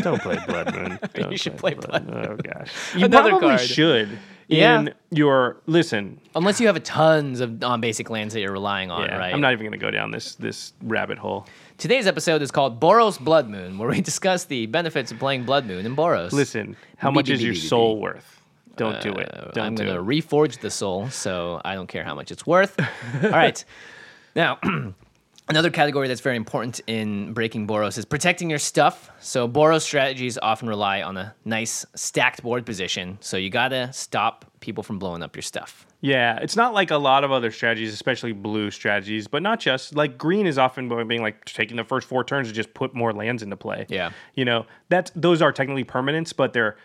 Don't play Blood Moon. Don't should play Blood moon Oh, gosh. You Another probably card. should Yeah. in your, listen, Unless you have a tons of non-basic lands that you're relying on, yeah, right? I'm not even going to go down this this rabbit hole. Today's episode is called Boros Blood Moon, where we discuss the benefits of playing Blood Moon in Boros. Listen, how much is your soul worth? Don't do it. Uh, Don't I'm do going to reforge the soul, so I don't care how much it's worth. All right. Now, another category that's very important in breaking Boros is protecting your stuff. So, Boros strategies often rely on a nice stacked board position. So, you got to stop people from blowing up your stuff. Yeah, it's not like a lot of other strategies, especially blue strategies, but not just like green is often being like taking the first four turns to just put more lands into play. Yeah. you know that those are technically permanents, but they're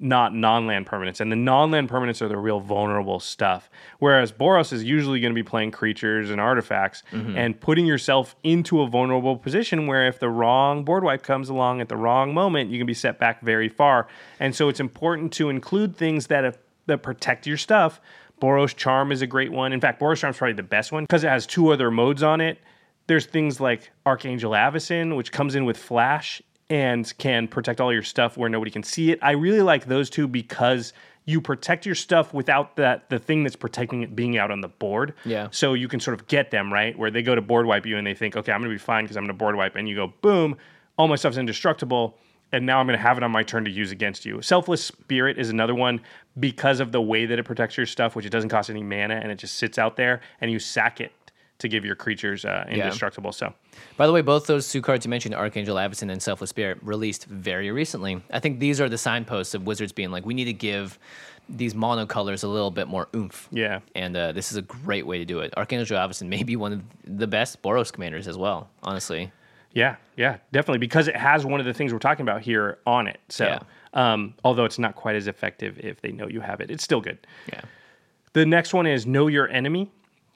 not non-land permanents, and the non-land permanents are the real vulnerable stuff. Whereas Boros is usually going to be playing creatures and artifacts mm-hmm. and putting yourself into a vulnerable position where if the wrong board wipe comes along at the wrong moment, you can be set back very far. And so it's important to include things that that protect your stuff. Boros Charm is a great one. In fact, Boros Charm is probably the best one because it has two other modes on it. There's things like Archangel Avacyn, which comes in with Flash and can protect all your stuff where nobody can see it. I really like those two because you protect your stuff without that the thing that's protecting it being out on the board. Yeah. So you can sort of get them right where they go to board wipe you and they think, okay, I'm gonna be fine because I'm gonna board wipe, and you go, boom, all my stuff's indestructible, and now I'm gonna have it on my turn to use against you. Selfless Spirit is another one because of the way that it protects your stuff, which it doesn't cost any mana and it just sits out there, and you sack it to give your creatures uh, indestructible. So By the way, both those two cards you mentioned, Archangel Avacyn and Selfless Spirit, released very recently. I think these are the signposts of Wizards being like, we need to give these monocolors a little bit more oomph. yeah, And uh, this is a great way to do it. Archangel Avacyn may be one of the best Boros commanders as well, honestly. Yeah, yeah, definitely because it has one of the things we're talking about here on it. So, Yeah. um, although it's not quite as effective if they know you have it, it's still good. Yeah. The next one is know your enemy.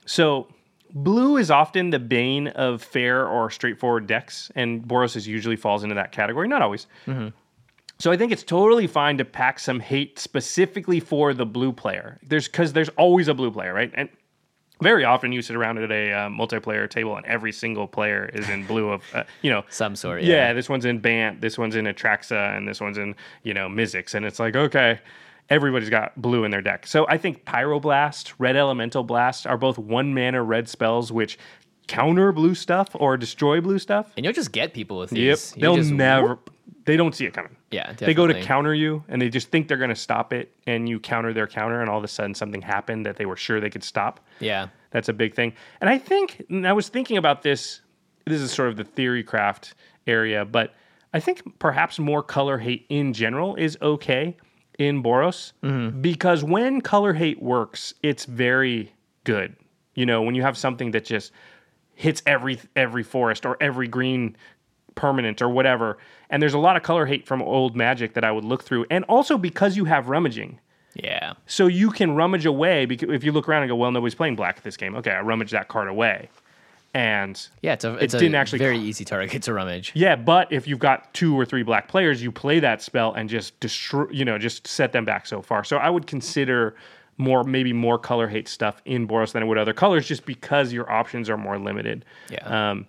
So, blue is often the bane of fair or straightforward decks, and Boros is usually falls into that category. Not always. So I think it's totally fine to pack some hate specifically for the blue player. There's because there's always a blue player, right? And very often you sit around at a uh, multiplayer table and every single player is in blue of uh, you know Some sort, yeah. yeah. this one's in Bant, this one's in Atraxa, and this one's in you know Mizzix, and it's like okay, everybody's got blue in their deck. So I think Pyroblast, Red Elemental Blast are both one mana red spells which counter blue stuff or destroy blue stuff. And you'll just get people with Yep, these. You they'll just never. They don't see it coming. Yeah, They go to counter you and they just think they're going to stop it and you counter their counter and all of a sudden something happened that they were sure they could stop. Yeah. That's a big thing. And I think, and I was thinking about this, this is sort of the theory craft area, but I think perhaps more color hate in general is okay in Boros mm-hmm. because when color hate works, it's very good. You know, when you have something that just hits every every forest or every green permanent or whatever. And there's a lot of color hate from old magic that I would look through. And also because you have rummaging. Yeah. So you can rummage away because if you look around and go, well, nobody's playing black at this game. Okay, I rummage that card away. And Yeah, it's a, it's a didn't actually very co- easy target to rummage. yeah, but if you've got two or three black players, you play that spell and just destroy, you know, just set them back so far. So I would consider more, maybe more color hate stuff in Boros than I would other colors, just because your options are more limited. Yeah. Um,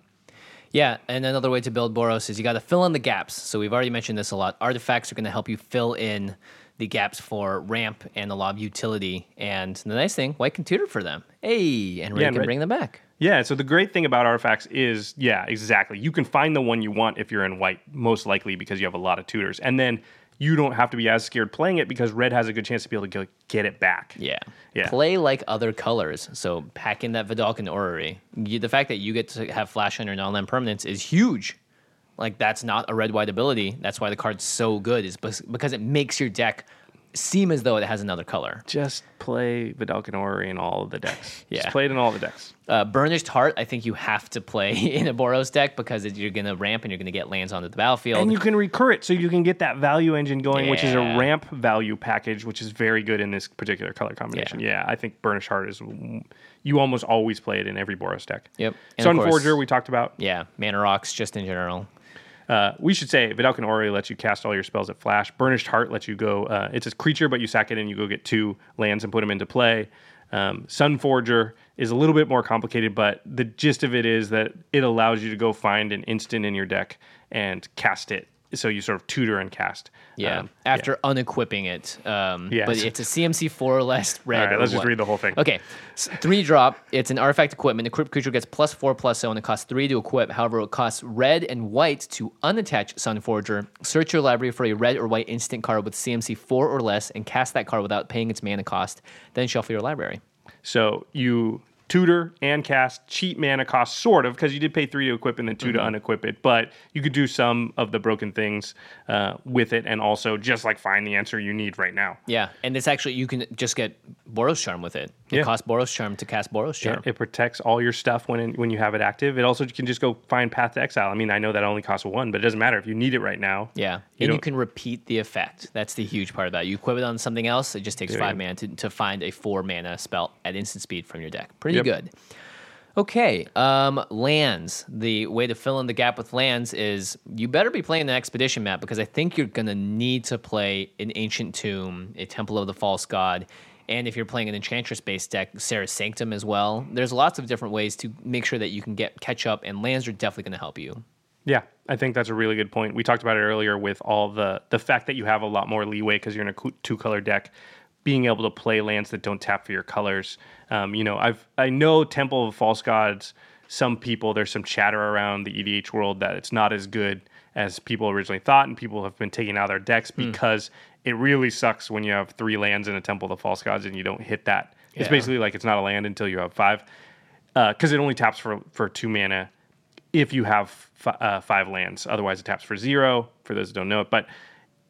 Yeah, and another way to build Boros is you got to fill in the gaps. So we've already mentioned this a lot. Artifacts are going to help you fill in the gaps for ramp and the lot of utility. And the nice thing, White can tutor for them. Hey, and Ray Yeah, and can Ray- bring them back. Yeah, so the great thing about artifacts is, yeah, exactly. You can find the one you want if you're in white, most likely because you have a lot of tutors. And then you don't have to be as scared playing it because red has a good chance to be able to go get it back. Yeah. Yeah. Play like other colors. So pack in that Vedalken Orrery. The fact that you get to have flash on your non-land permanents is huge. Like that's not a red white ability. That's why the card's so good. Is because it makes your deck seem as though it has another color. Just play Vedalken Orrery in all of the decks. Yeah. Just play it in all the decks. Uh, Burnished Hart, I think you have to play in a Boros deck because it- you're going to ramp and you're going to get lands onto the battlefield. And you can recur it so you can get that value engine going, which is a ramp value package, which is very good in this particular color combination. Yeah, I think Burnished Hart is, you almost always play it in every Boros deck. Yep. And course- Sunforger, we talked about. yeah, mana rocks just in general. Uh, we should say Vedalken Orrery lets you cast all your spells at flash. Burnished Hart lets you go. Uh, it's a creature, but you sack it and you go get two lands and put them into play. Um, Sunforger is a little bit more complicated, but the gist of it is that it allows you to go find an instant in your deck and cast it. So you sort of tutor and cast. Yeah, Um, after unequipping it. Um, Yes. But it's a CMC four or less red. All right, let's just read the whole thing. Okay, three drop. It's an artifact equipment. Equipped creature gets plus four plus zero, and it costs three to equip. However, it costs red and white to unattach Sunforger. Search your library for a red or white instant card with CMC four or less, and cast that card without paying its mana cost. Then shuffle your library. So you tutor and cast cheap mana cost, sort of, because you did pay three to equip and then 2 to Mm-hmm. unequip it. But you could do some of the broken things uh, with it, and also just like find the answer you need right now. Yeah, and it's actually you can just get Boros Charm with it. It Yeah. costs Boros Charm to cast Boros Charm. It protects all your stuff when it, when you have it active. It also can just go find Path to Exile. I mean, I know that only costs one, but it doesn't matter if you need it right now. Yeah, You and you can repeat the effect. That's the huge part of that. You equip it on something else, it just takes There five mana to, to find a four mana spell at instant speed from your deck. Pretty Yep. good. Okay, um, lands. The way to fill in the gap with lands is you better be playing the expedition map because I think you're gonna need to play an ancient tomb, a temple of the false god, and if you're playing an enchantress based deck, Serra's Sanctum as well. There's lots of different ways to make sure that you can get catch up, and lands are definitely gonna help you. Yeah, I think that's a really good point. We talked about it earlier with all the the fact that you have a lot more leeway because you're in a two color deck, being able to play lands that don't tap for your colors. Um, you know, I've I know Temple of False Gods. Some people there's some chatter around the EDH world that it's not as good as people originally thought, and people have been taking out their decks Hmm. because it really sucks when you have three lands in a Temple of the False Gods and you don't hit that. It's basically like it's not a land until you have five, because it only taps for for two mana if you have f- uh, five lands. Otherwise, it taps for zero. For those who don't know it, but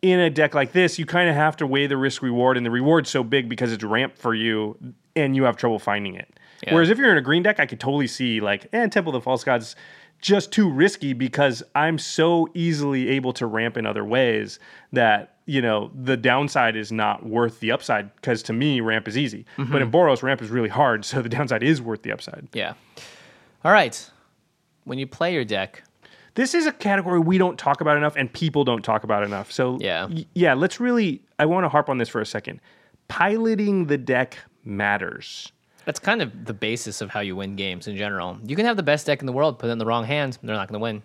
in a deck like this, you kind of have to weigh the risk reward, and the reward's so big because it's ramped for you, and you have trouble finding it. Yeah. Whereas if you're in a green deck, I could totally see like, eh, Temple of the False Gods just too risky because I'm so easily able to ramp in other ways that you know the downside is not worth the upside because to me ramp is easy, but mm-hmm. in Boros ramp is really hard, so the downside is worth the upside. Yeah. All right. When you play your deck, this is a category we don't talk about enough and people don't talk about enough. So Yeah. y- yeah, let's really I want to harp on this for a second. Piloting the deck matters. That's kind of the basis of how you win games in general. You can have the best deck in the world, put it in the wrong hands, they're not going to win.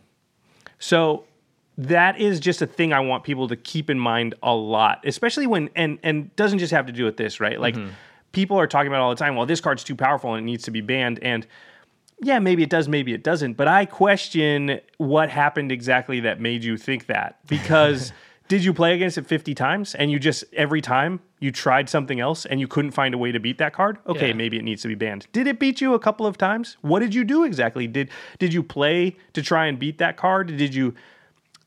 So that is just a thing I want people to keep in mind a lot, especially when and and doesn't just have to do with this, right? Like mm-hmm. people are talking about all the time, well, this card's too powerful and it needs to be banned and yeah, maybe it does, maybe it doesn't. But I question what happened exactly that made you think that. Because did you play against it 50 times and you just, every time you tried something else and you couldn't find a way to beat that card? Okay, Yeah. maybe it needs to be banned. Did it beat you a couple of times? What did you do exactly? Did did you play to try and beat that card? Did you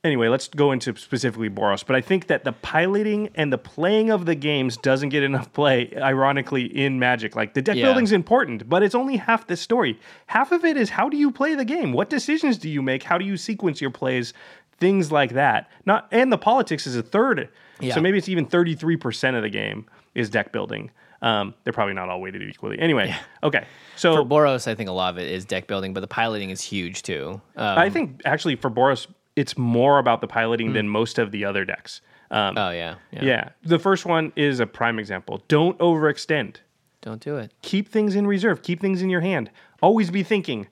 anyway, let's go into specifically Boros. But I think that the piloting and the playing of the games doesn't get enough play, ironically, in Magic. Like the deck Yeah. building's important, but it's only half the story. Half of it is how do you play the game? What decisions do you make? How do you sequence your plays? Things like that. Not and the politics is a third. Yeah. So maybe it's even 33% of the game is deck building. Um, they're probably not all weighted equally. Anyway, okay. So For Boros, I think a lot of it is deck building, but the piloting is huge too. Um, I think actually for Boros, it's more about the piloting than most of the other decks. Um, oh yeah, yeah, yeah, the first one is a prime example. Don't overextend. Don't do it. Keep things in reserve. Keep things in your hand. Always be thinking,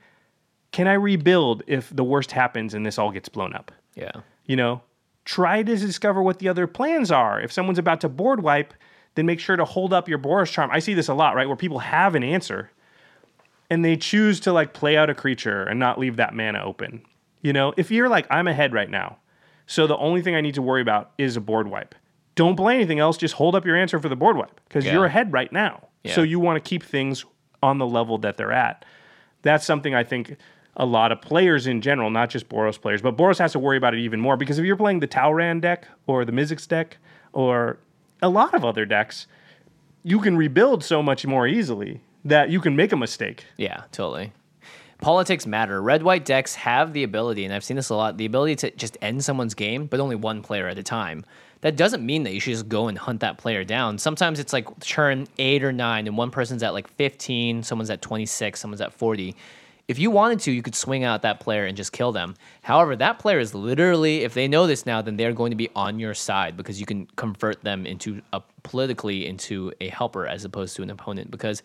can I rebuild if the worst happens and this all gets blown up? Yeah, You know, try to discover what the other plans are. If someone's about to board wipe, then make sure to hold up your Boros charm. I see this a lot, right? Where people have an answer and they choose to like play out a creature and not leave that mana open. You know, if you're like, I'm ahead right now, so the only thing I need to worry about is a board wipe. Don't play anything else. Just hold up your answer for the board wipe because Yeah. you're ahead right now. So you want to keep things on the level that they're at. That's something I think a lot of players in general, not just Boros players, but Boros has to worry about it even more because if you're playing the Talrand deck or the Mizzix deck or a lot of other decks, you can rebuild so much more easily that you can make a mistake. yeah, totally. Politics matter. Red white decks have the ability, and I've seen this a lot, the ability to just end someone's game, but only one player at a time. That doesn't mean that you should just go and hunt that player down. Sometimes it's like turn eight or nine, and one person's at like 15, someone's at 26, someone's at 40. If you wanted to, you could swing out that player and just kill them. However, that player is literally, if they know this now, then they're going to be on your side because you can convert them into a politically into a helper as opposed to an opponent. Because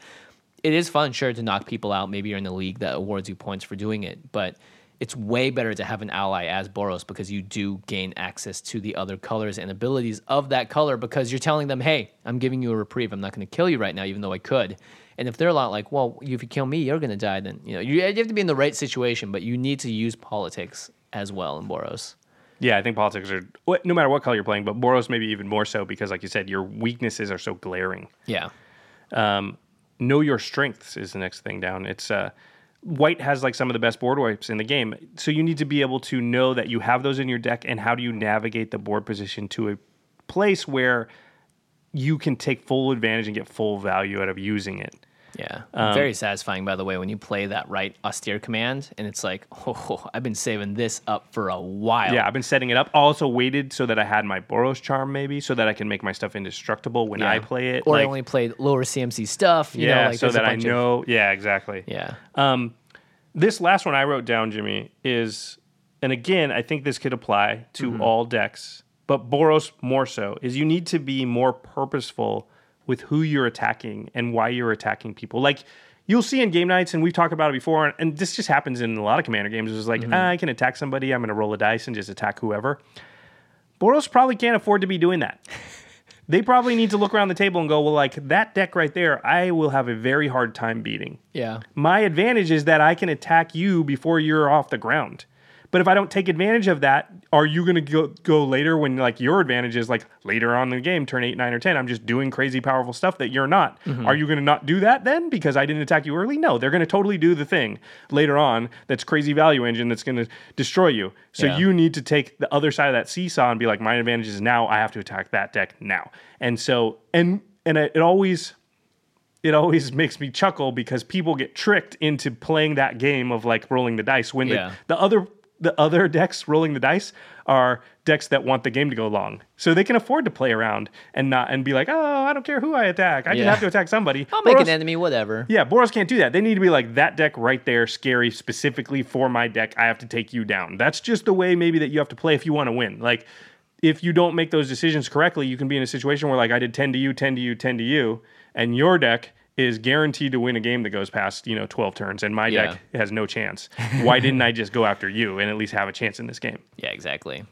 it is fun, sure, to knock people out. Maybe you're in the league that awards you points for doing it, but it's way better to have an ally as Boros because you do gain access to the other colors and abilities of that color because you're telling them, hey, I'm giving you a reprieve. I'm not going to kill you right now, even though I could. And if they're a lot like, well, if you kill me, you're going to die, then you know you, you have to be in the right situation, but you need to use politics as well in Boros. Yeah, I think politics are no matter what color you're playing, but Boros maybe even more so because, like you said, your weaknesses are so glaring. Yeah, um, know your strengths is the next thing down. It's uh, white has like some of the best board wipes in the game, so you need to be able to know that you have those in your deck and how do you navigate the board position to a place where you can take full advantage and get full value out of using it. Yeah. Um, Very satisfying, by the way, when you play that right austere command and it's like, oh, I've been saving this up for a while. Yeah, I've been setting it up. Also waited so that I had my Boros charm maybe, so that I can make my stuff indestructible when I play it. Or I only played lower CMC stuff. You yeah, know, like so that I bunch of- know. yeah, exactly. yeah. This last one I wrote down, Jimmy, is, and again, I think this could apply to Mm-hmm. all decks, but Boros more so, is you need to be more purposeful with who you're attacking and why you're attacking people. Like, you'll see in Game Knights, and we've talked about it before, and this just happens in a lot of commander games. It's like, Mm-hmm. ah, I can attack somebody, I'm going to roll a dice and just attack whoever. Boros probably can't afford to be doing that. they probably need to look around the table and go, well, like that deck right there, I will have a very hard time beating. Yeah. My advantage is that I can attack you before you're off the ground. But if I don't take advantage of that, are you going to go go later when like your advantage is like later on in the game, turn eight, nine, or ten? I'm just doing crazy powerful stuff that you're not. Mm-hmm. Are you going to not do that then because I didn't attack you early? No, they're going to totally do the thing later on. That's crazy value engine that's going to destroy you. So Yeah. you need to take the other side of that seesaw and be like, my advantage is now. I have to attack that deck now. And so and and it, it always it always makes me chuckle because people get tricked into playing that game of like rolling the dice when Yeah. the, the other the other decks rolling the dice are decks that want the game to go long. So they can afford to play around and not and be like, "Oh, I don't care who I attack. I just have to attack somebody." I'll make an enemy, whatever. yeah, Boros can't do that. They need to be like that deck right there, scary, specifically for my deck. I have to take you down. That's just the way maybe that you have to play if you want to win. Like if you don't make those decisions correctly, you can be in a situation where like I did 10 to you, 10 to you, 10 to you, and your deck is guaranteed to win a game that goes past, you know, 12 turns and my Yeah. deck has no chance. Why didn't I just go after you and at least have a chance in this game? Yeah, exactly.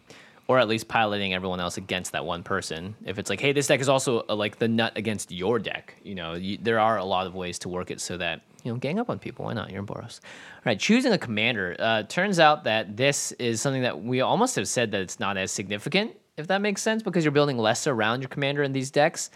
Or at least piloting everyone else against that one person. If it's like, hey, this deck is also uh, like the nut against your deck. You know, you, there are a lot of ways to work it so that you know, gang up on people. Why not? You're in Boros. All right, choosing a commander. Uh, turns out that this is something that we almost have said that it's not as significant, if that makes sense, because you're building less around your commander in these decks.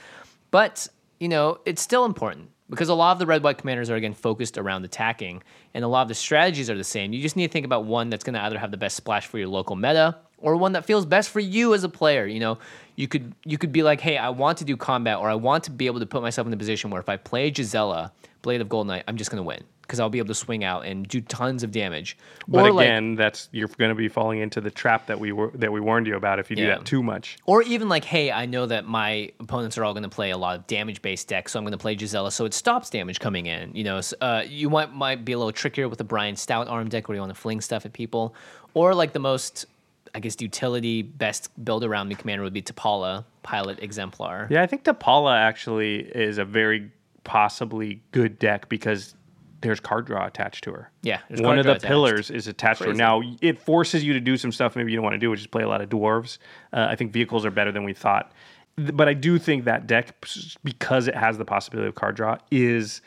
But, you know, it's still important because a lot of the red white commanders are, again, focused around attacking, and a lot of the strategies are the same. You just need to think about one that's going to either have the best splash for your local meta or one that feels best for you as a player. You know, you could you could be like, hey, I want to do combat, or I want to be able to put myself in the position where if I play Gisela, Blade of Goldnight, I'm just gonna win because I'll be able to swing out and do tons of damage. But or like- again, that's you're going to be falling into the trap that we were that we warned you about if you do Yeah. that too much. Or even like, hey, I know that my opponents are all going to play a lot of damage based decks, so I'm going to play Gisela, so it stops damage coming in. You know, s- uh, you might might be a little trickier with the Brion Stoutarm deck where you want to fling stuff at people, or like the most, I guess, utility best build around me commander would be Depala Pilot Exemplar. Yeah, I think Depala actually is a very possibly good deck because there's card draw attached to her. Yeah, one of the attached. pillars is attached to her. Now it forces you to do some stuff maybe you don't want to do, which is play a lot of dwarves. Uh, I think vehicles are better than we thought, but I do think that deck because it has the possibility of card draw is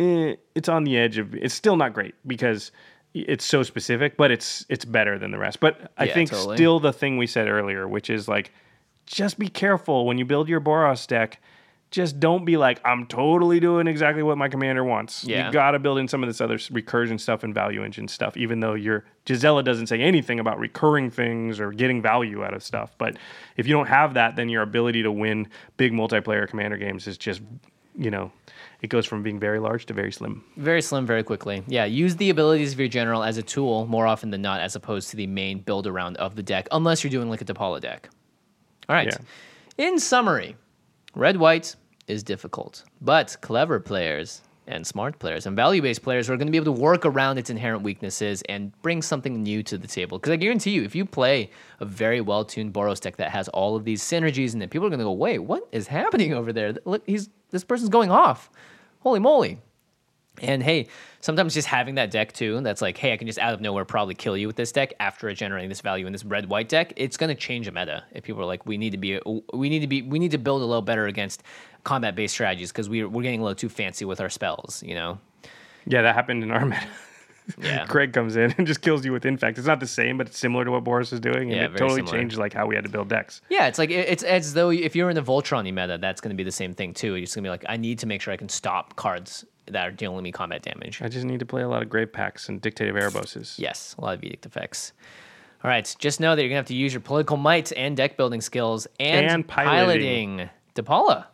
eh, it's on the edge of it's still not great because it's so specific, but it's it's better than the rest. But I Yeah, think totally. still the thing we said earlier, which is like just be careful when you build your Boros deck. Just don't be like, I'm totally doing exactly what my commander wants. Yeah. You got to build in some of this other recursion stuff and value engine stuff, even though your Gisela doesn't say anything about recurring things or getting value out of stuff. But if you don't have that, then your ability to win big multiplayer commander games is just, you know, it goes from being very large to very slim. Very slim, very quickly. Yeah, use the abilities of your general as a tool more often than not, as opposed to the main build around of the deck, unless you're doing like a Depala deck. All right. In summary, red white is difficult, but clever players and smart players and value based players are going to be able to work around its inherent weaknesses and bring something new to the table. Because I guarantee you, if you play a very well tuned Boros deck that has all of these synergies in it, people are going to go, wait, what is happening over there? Look, he's this person's going off. Holy moly. And hey, sometimes just having that deck too, that's like, hey, I can just out of nowhere probably kill you with this deck after generating this value in this red white deck. It's gonna change a meta. If people are like, we need to be, we need to be, we need to build a little better against combat based strategies because we're we're getting a little too fancy with our spells, you know? Yeah, that happened in our meta. Yeah. Craig comes in and just kills you with infect. It's not the same, but it's similar to what Boros is doing, and Yeah, it totally similar. changed like how we had to build decks. Yeah, it's like it's as though if you're in the Voltron meta, that's gonna be the same thing too. You're just gonna be like, I need to make sure I can stop cards that are dealing me combat damage. I just need to play a lot of Grave Pacts and Dictative Ereboses. Yes, a lot of edict effects. All right, just know that you're gonna have to use your political might and deck building skills and, And piloting. piloting. Depala,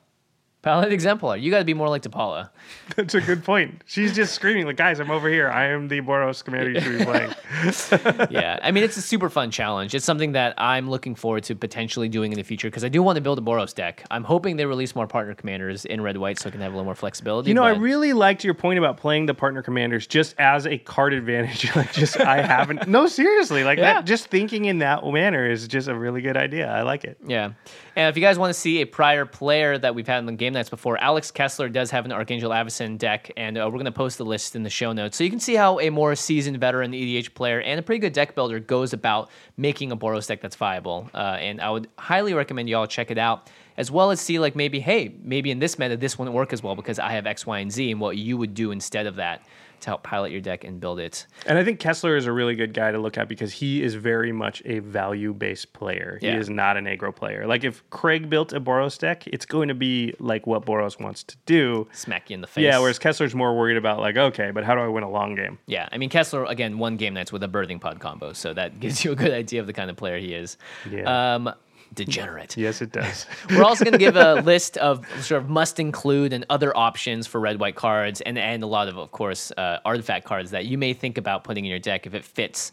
pilot exemplar. You got to be more like Depala. That's a good point. She's just screaming like, "Guys, I'm over here. I am the Boros commander you should be playing." yeah, I mean it's a super fun challenge. It's something that I'm looking forward to potentially doing in the future because I do want to build a Boros deck. I'm hoping they release more partner commanders in red white so I can have a little more flexibility. You know, I really liked your point about playing the partner commanders just as a card advantage. like, just I haven't. No, seriously, like Yeah. that. Just thinking in that manner is just a really good idea. I like it. Yeah. And if you guys want to see a prior player that we've had in the Game Knights before, Alex Kessler does have an Archangel Avacyn deck, and uh, we're going to post the list in the show notes. So you can see how a more seasoned veteran EDH player and a pretty good deck builder goes about making a Boros deck that's viable. Uh, and I would highly recommend you all check it out, as well as see, like, maybe, hey, maybe in this meta, this wouldn't work as well because I have X, Y, and Z, and what you would do instead of that to help pilot your deck and build it. And I think Kessler is a really good guy to look at because he is very much a value based player. He is not an aggro player. Like if Craig built a Boros deck, it's going to be like what Boros wants to do. Smack you in the face. Yeah, whereas Kessler's more worried about like, okay, but how do I win a long game? Yeah, I mean Kessler again won Game Knights with a birthing pod combo, so that gives you a good idea of the kind of player he is. Yeah. Um, degenerate. Yes, it does. We're also going to give a list of sort of must include and other options for red white cards, and and a lot of of course uh, artifact cards that you may think about putting in your deck if it fits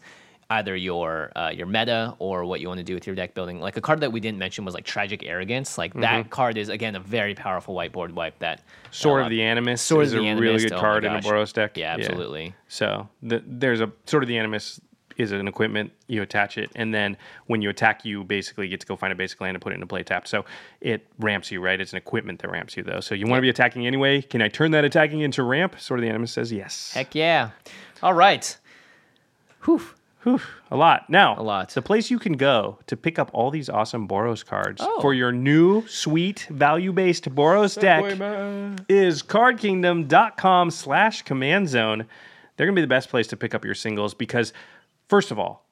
either your uh, your meta or what you want to do with your deck building. Like a card that we didn't mention was like tragic arrogance. Like that card is again a very powerful whiteboard wipe that Mm-hmm. Sword uh, of the Animus Sword is of a the really good oh card in a. Boros deck. Yeah, absolutely. So the, there's a Sword of the Animus is an equipment. You attach it, and then when you attack, you basically get to go find a basic land and put it into play tap. So it ramps you, right? It's an equipment that ramps you, though. So you want to be attacking anyway. Can I turn that attacking into ramp? Sword of the Animus says yes. Heck yeah! All right. Whew. Whew, a lot. Now, A lot. The place you can go to pick up all these awesome Boros cards Oh. for your new sweet value-based Boros deck is cardkingdom.com slash command zone. They're going to be the best place to pick up your singles because, first of all,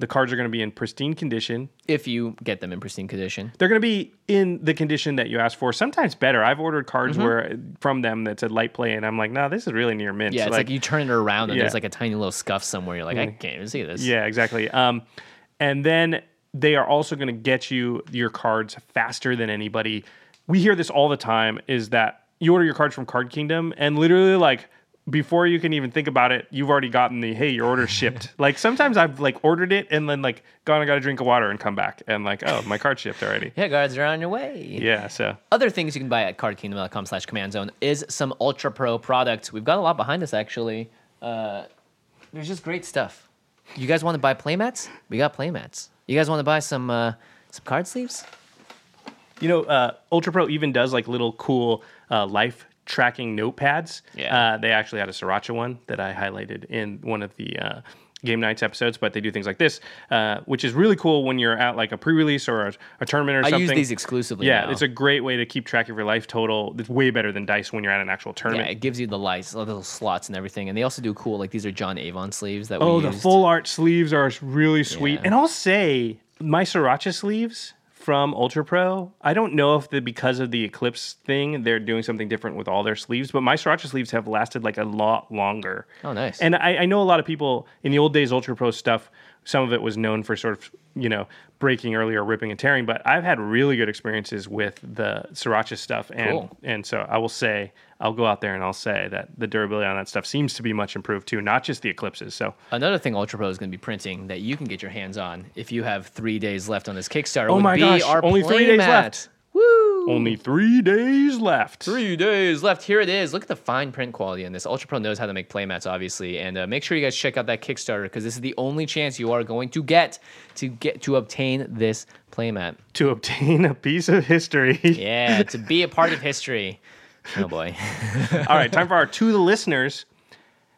the cards are going to be in pristine condition. If you get them in pristine condition. They're going to be in the condition that you asked for. Sometimes better. I've ordered cards where from them that said light play, and I'm like, no, this is really near mint. Yeah, it's like, you turn it around and Yeah. there's like a tiny little scuff somewhere. You're like, I can't even see this. Yeah, exactly. Um, and then they are also going to get you your cards faster than anybody. We hear this all the time: is that you order your cards from Card Kingdom, and literally like before you can even think about it, you've already gotten the hey, your order shipped. like sometimes I've like ordered it and then like gone and got a drink of water and come back and like oh my card shipped already. Yeah, guards are on your way. Yeah, so Other things you can buy at cardkingdom.com slash command zone is some Ultra Pro product. We've got a lot behind us actually. Uh, there's just great stuff. You guys want to buy playmats? We got playmats. You guys want to buy some uh, some card sleeves? You know, uh, Ultra Pro even does like little cool uh, life tracking notepads. Yeah. Uh, they actually had a Sriracha one that I highlighted in one of the uh, Game Knights episodes, but they do things like this, uh, which is really cool when you're at like a pre-release or a, a tournament or I something. I use these exclusively. yeah, now. it's a great way to keep track of your life total. It's way better than dice when you're at an actual tournament. yeah, it gives you the lights, the little slots and everything, and they also do cool like these are John Avon sleeves that we Oh, the used. full art sleeves are really sweet. Yeah. And I'll say my Sriracha sleeves from Ultra Pro, I don't know if the because of the Eclipse thing, they're doing something different with all their sleeves, but my Sriracha sleeves have lasted like a lot longer. Oh, nice. And I, I know a lot of people in the old days, Ultra Pro stuff, some of it was known for sort of, you know, breaking earlier, ripping and tearing, but I've had really good experiences with the Sriracha stuff. And, Cool. and so I will say, I'll go out there and I'll say that the durability on that stuff seems to be much improved too, not just the Eclipses. So Another thing Ultra Pro is going to be printing that you can get your hands on if you have three days left on this Kickstarter. Oh my gosh, only three days playmat. left. Woo! Only three days left. Three days left. Here it is. Look at the fine print quality in this. Ultra Pro knows how to make playmats, obviously, and uh, make sure you guys check out that Kickstarter because this is the only chance you are going to get to get to obtain this playmat. To obtain a piece of history. Yeah, to be a part of history. Oh boy. All right, time for our to the listeners.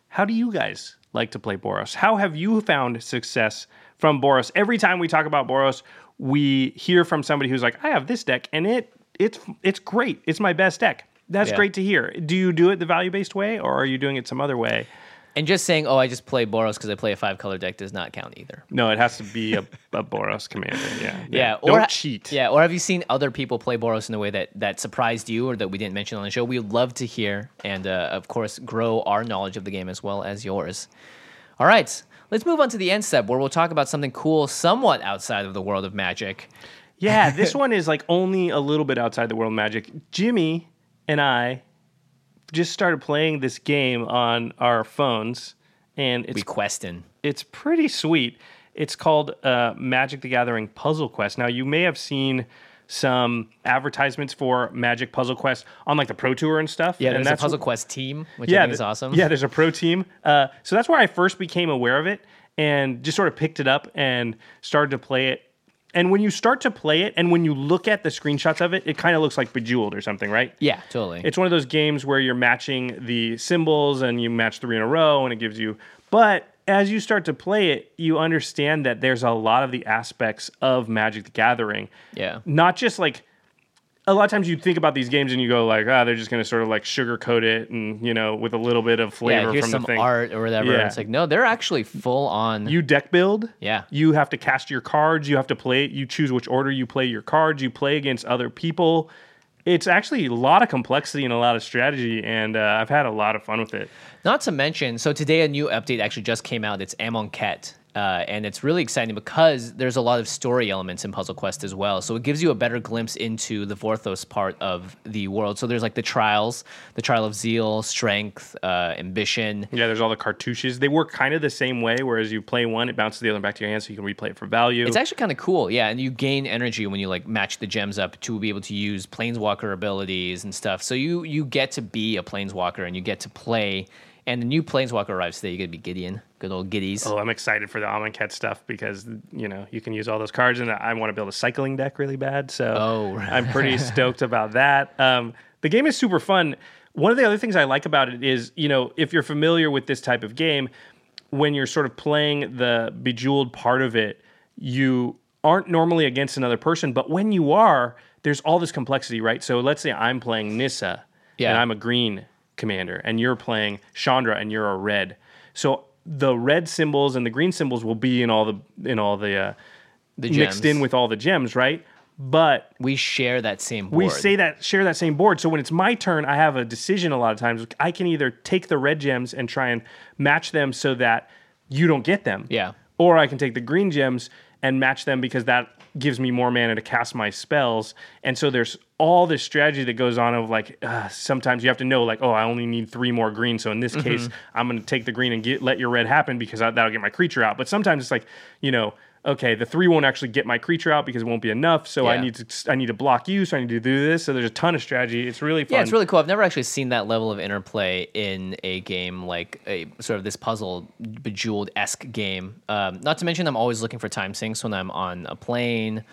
How do you guys like to play Boros? How have you found success from Boros? Every time we talk about Boros, we hear from somebody who's like, "I have this deck, and it it's it's great. It's my best deck." That's Yeah. great to hear. Do you do it the value based way, or are you doing it some other way? and just saying, oh, I just play Boros because I play a five color deck does not count either. No, it has to be a, a Boros commander. Yeah, Yeah, Don't ha- cheat. Yeah, or have you seen other people play Boros in a way that that surprised you or that we didn't mention on the show? We would love to hear, and uh, of course, grow our knowledge of the game as well as yours. All right, let's move on to the end step where we'll talk about something cool, somewhat outside of the world of Magic. Yeah, this one is like only a little bit outside the world of magic. Jimmy and I just started playing this game on our phones, and it's We question. it's pretty sweet. It's called uh, Magic the Gathering Puzzle Quest. Now, you may have seen some advertisements for Magic Puzzle Quest on like the Pro Tour and stuff. Yeah, and there's a that's Puzzle Quest team, which yeah, I think is awesome. Yeah, there's a pro team. Uh, so that's where I first became aware of it and just sort of picked it up and started to play it. And when you start to play it and when you look at the screenshots of it, it kind of looks like Bejeweled or something, right? yeah, totally. It's one of those games where you're matching the symbols and you match three in a row and it gives you. But as you start to play it, you understand that there's a lot of the aspects of Magic the Gathering. Yeah. Not just like a lot of times you think about these games and you go like, ah, they're just going to sort of like sugarcoat it and you know with a little bit of flavor yeah, here's from some the thing. art or whatever. Yeah. It's like no, they're actually full on. You deck build. Yeah. You have to cast your cards. You have to play. It, you choose which order you play your cards. You play against other people. It's actually a lot of complexity and a lot of strategy, and uh, I've had a lot of fun with it. Not to mention, so today a new update actually just came out. It's Amonkhet. Uh, and it's really exciting because there's a lot of story elements in Puzzle Quest as well. So it gives you a better glimpse into the Vorthos part of the world. So there's like the trials, the trial of zeal, strength, uh, ambition. Yeah, there's all the cartouches. They work kind of the same way, whereas you play one, it bounces the other back to your hand, so you can replay it for value. It's actually kind of cool, yeah. And you gain energy when you like match the gems up to be able to use planeswalker abilities and stuff. So you you get to be a planeswalker and you get to play. And the new planeswalker arrives today. You're going to be Gideon, good old Giddies. Oh, I'm excited for the Amonkhet stuff because you know you can use all those cards, and I want to build a cycling deck really bad. So Oh. I'm pretty stoked about that. Um, the game is super fun. One of the other things I like about it is, you know, if you're familiar with this type of game, when you're sort of playing the bejeweled part of it, you aren't normally against another person, but when you are, there's all this complexity, right? So let's say I'm playing Nissa Yeah. and I'm a green commander, and you're playing Chandra and you're a red. So the red symbols and the green symbols will be in all the in all the, uh, The mixed in with all the gems, right? But we share that same board. we say that share that same board. So when it's my turn, I have a decision a lot of times. I can either take the red gems and try and match them so that you don't get them. Yeah. Or I can take the green gems and match them because that gives me more mana to cast my spells. And so there's all this strategy that goes on of like uh, sometimes you have to know like oh I only need three more green. So in this case I'm going to take the green and get let your red happen because I, that'll get my creature out. But sometimes it's like you know okay the three won't actually get my creature out because it won't be enough. So I need to I need to block you. So I need to do this. So there's a ton of strategy. It's really fun. Yeah, it's really cool. I've never actually seen that level of interplay in a game like a sort of this puzzle bejeweled esque game. Um, not to mention, I'm always looking for time sinks when I'm on a plane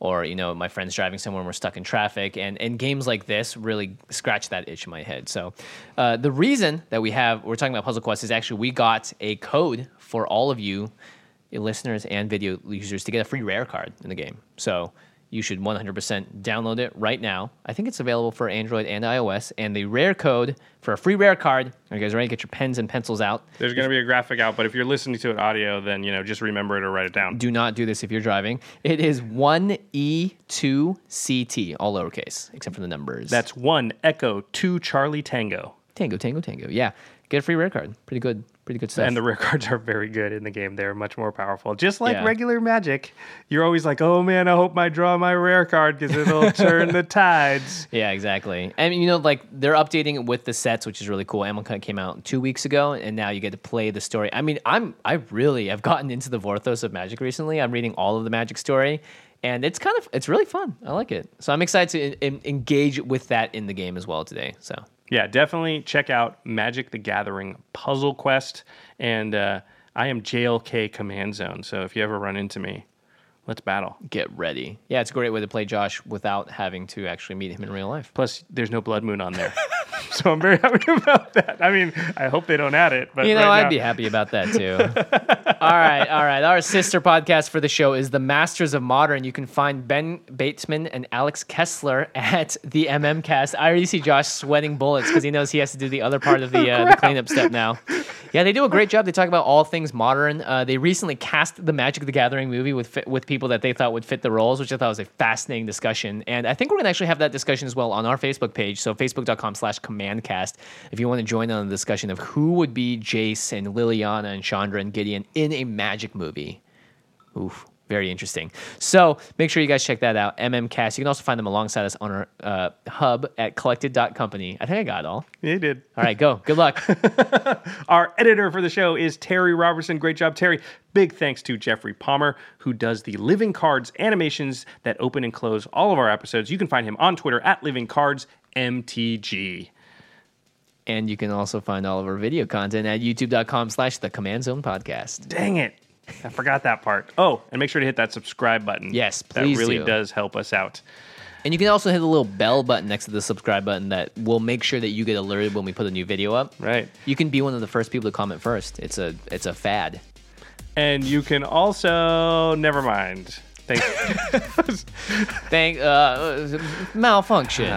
or you know my friends driving somewhere and we're stuck in traffic. And and games like this really scratch that itch in my head. So uh, the reason that we have we're talking about Puzzle Quest is actually we got a code for all of you listeners and video users to get a free rare card in the game. So you should 100% download it right now. I think it's available for Android and iOS. And the rare code for a free rare card. Are you guys ready? Get your pens and pencils out. There's going to be a graphic out, but if you're listening to it audio, then you know just remember it or write it down. Do not do this if you're driving. It is 1E2CT, all lowercase, except for the numbers. That's one Echo, two Charlie Tango, Tango, Tango, Tango. Yeah. Get a free rare card. Pretty good. Pretty good stuff. and the rare cards are very good in the game. They're much more powerful. Just like Yeah. regular Magic, you're always like, "Oh man, I hope I draw my rare card because it'll turn the tides." Yeah, exactly. And you know, like they're updating it with the sets, which is really cool. Amonkhet came out two weeks ago, and now you get to play the story. I mean, I'm I really have gotten into the Vorthos of Magic recently. I'm reading all of the Magic story, and it's kind of it's really fun. I like it. So I'm excited to en- en- engage with that in the game as well today. So Yeah, definitely check out Magic the Gathering Puzzle Quest. And uh, I am JLK Command Zone. So if you ever run into me, let's battle. get ready. Yeah, it's a great way to play Josh without having to actually meet him in real life. Plus, there's no Blood Moon on there. so I'm very happy about that. I mean, I hope they don't add it. But You know, right I'd now- be happy about that too. all right, all right. Our sister podcast for the show is The Masters of Modern. You can find Ben Batesman and Alex Kessler at the MM Cast. I already see Josh sweating bullets because he knows he has to do the other part of the, uh, the cleanup step now. Yeah, they do a great job. They talk about all things modern. Uh, they recently cast the Magic the Gathering movie with with people that they thought would fit the roles, which I thought was a fascinating discussion. And I think we're gonna actually have that discussion as well on our Facebook page. So facebook.com/slash commandcast. If you want to join on the discussion of who would be Jace and Liliana and Chandra and Gideon in a Magic movie. Oof. Very interesting. So make sure you guys check that out. MMCast. You can also find them alongside us on our uh, hub at collected.company. I think I got it all. Yeah, you did. All right, go. Good luck. Our editor for the show is Terry Robertson. Great job, Terry. Big thanks to Jeffrey Palmer, who does the Living Cards animations that open and close all of our episodes. You can find him on Twitter at Living Cards MTG. and you can also find all of our video content at youtube.com slash the command zone podcast. Dang it. I forgot that part. Oh, and make sure to hit that subscribe button. Yes, please. That really do. does help us out. And you can also hit the little bell button next to the subscribe button that will make sure that you get alerted when we put a new video up. Right. You can be one of the first people to comment first. It's a it's a fad. And you can also, never mind. Thanks. Thank uh, malfunction.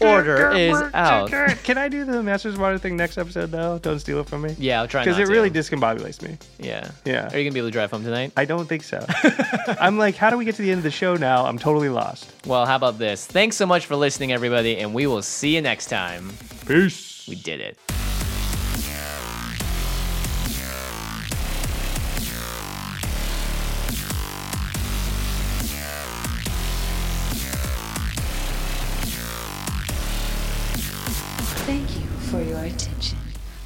Order is out. Can I do the Masters of Modern thing next episode, though? Don't steal it from me. Yeah, I'll try Because not it really discombobulates me. Yeah. Yeah. Are you gonna be able to drive home tonight? I don't think so. I'm like, how do we get to the end of the show now? I'm totally lost. Well, how about this? Thanks so much for listening, everybody, and we will see you next time. Peace. We did it.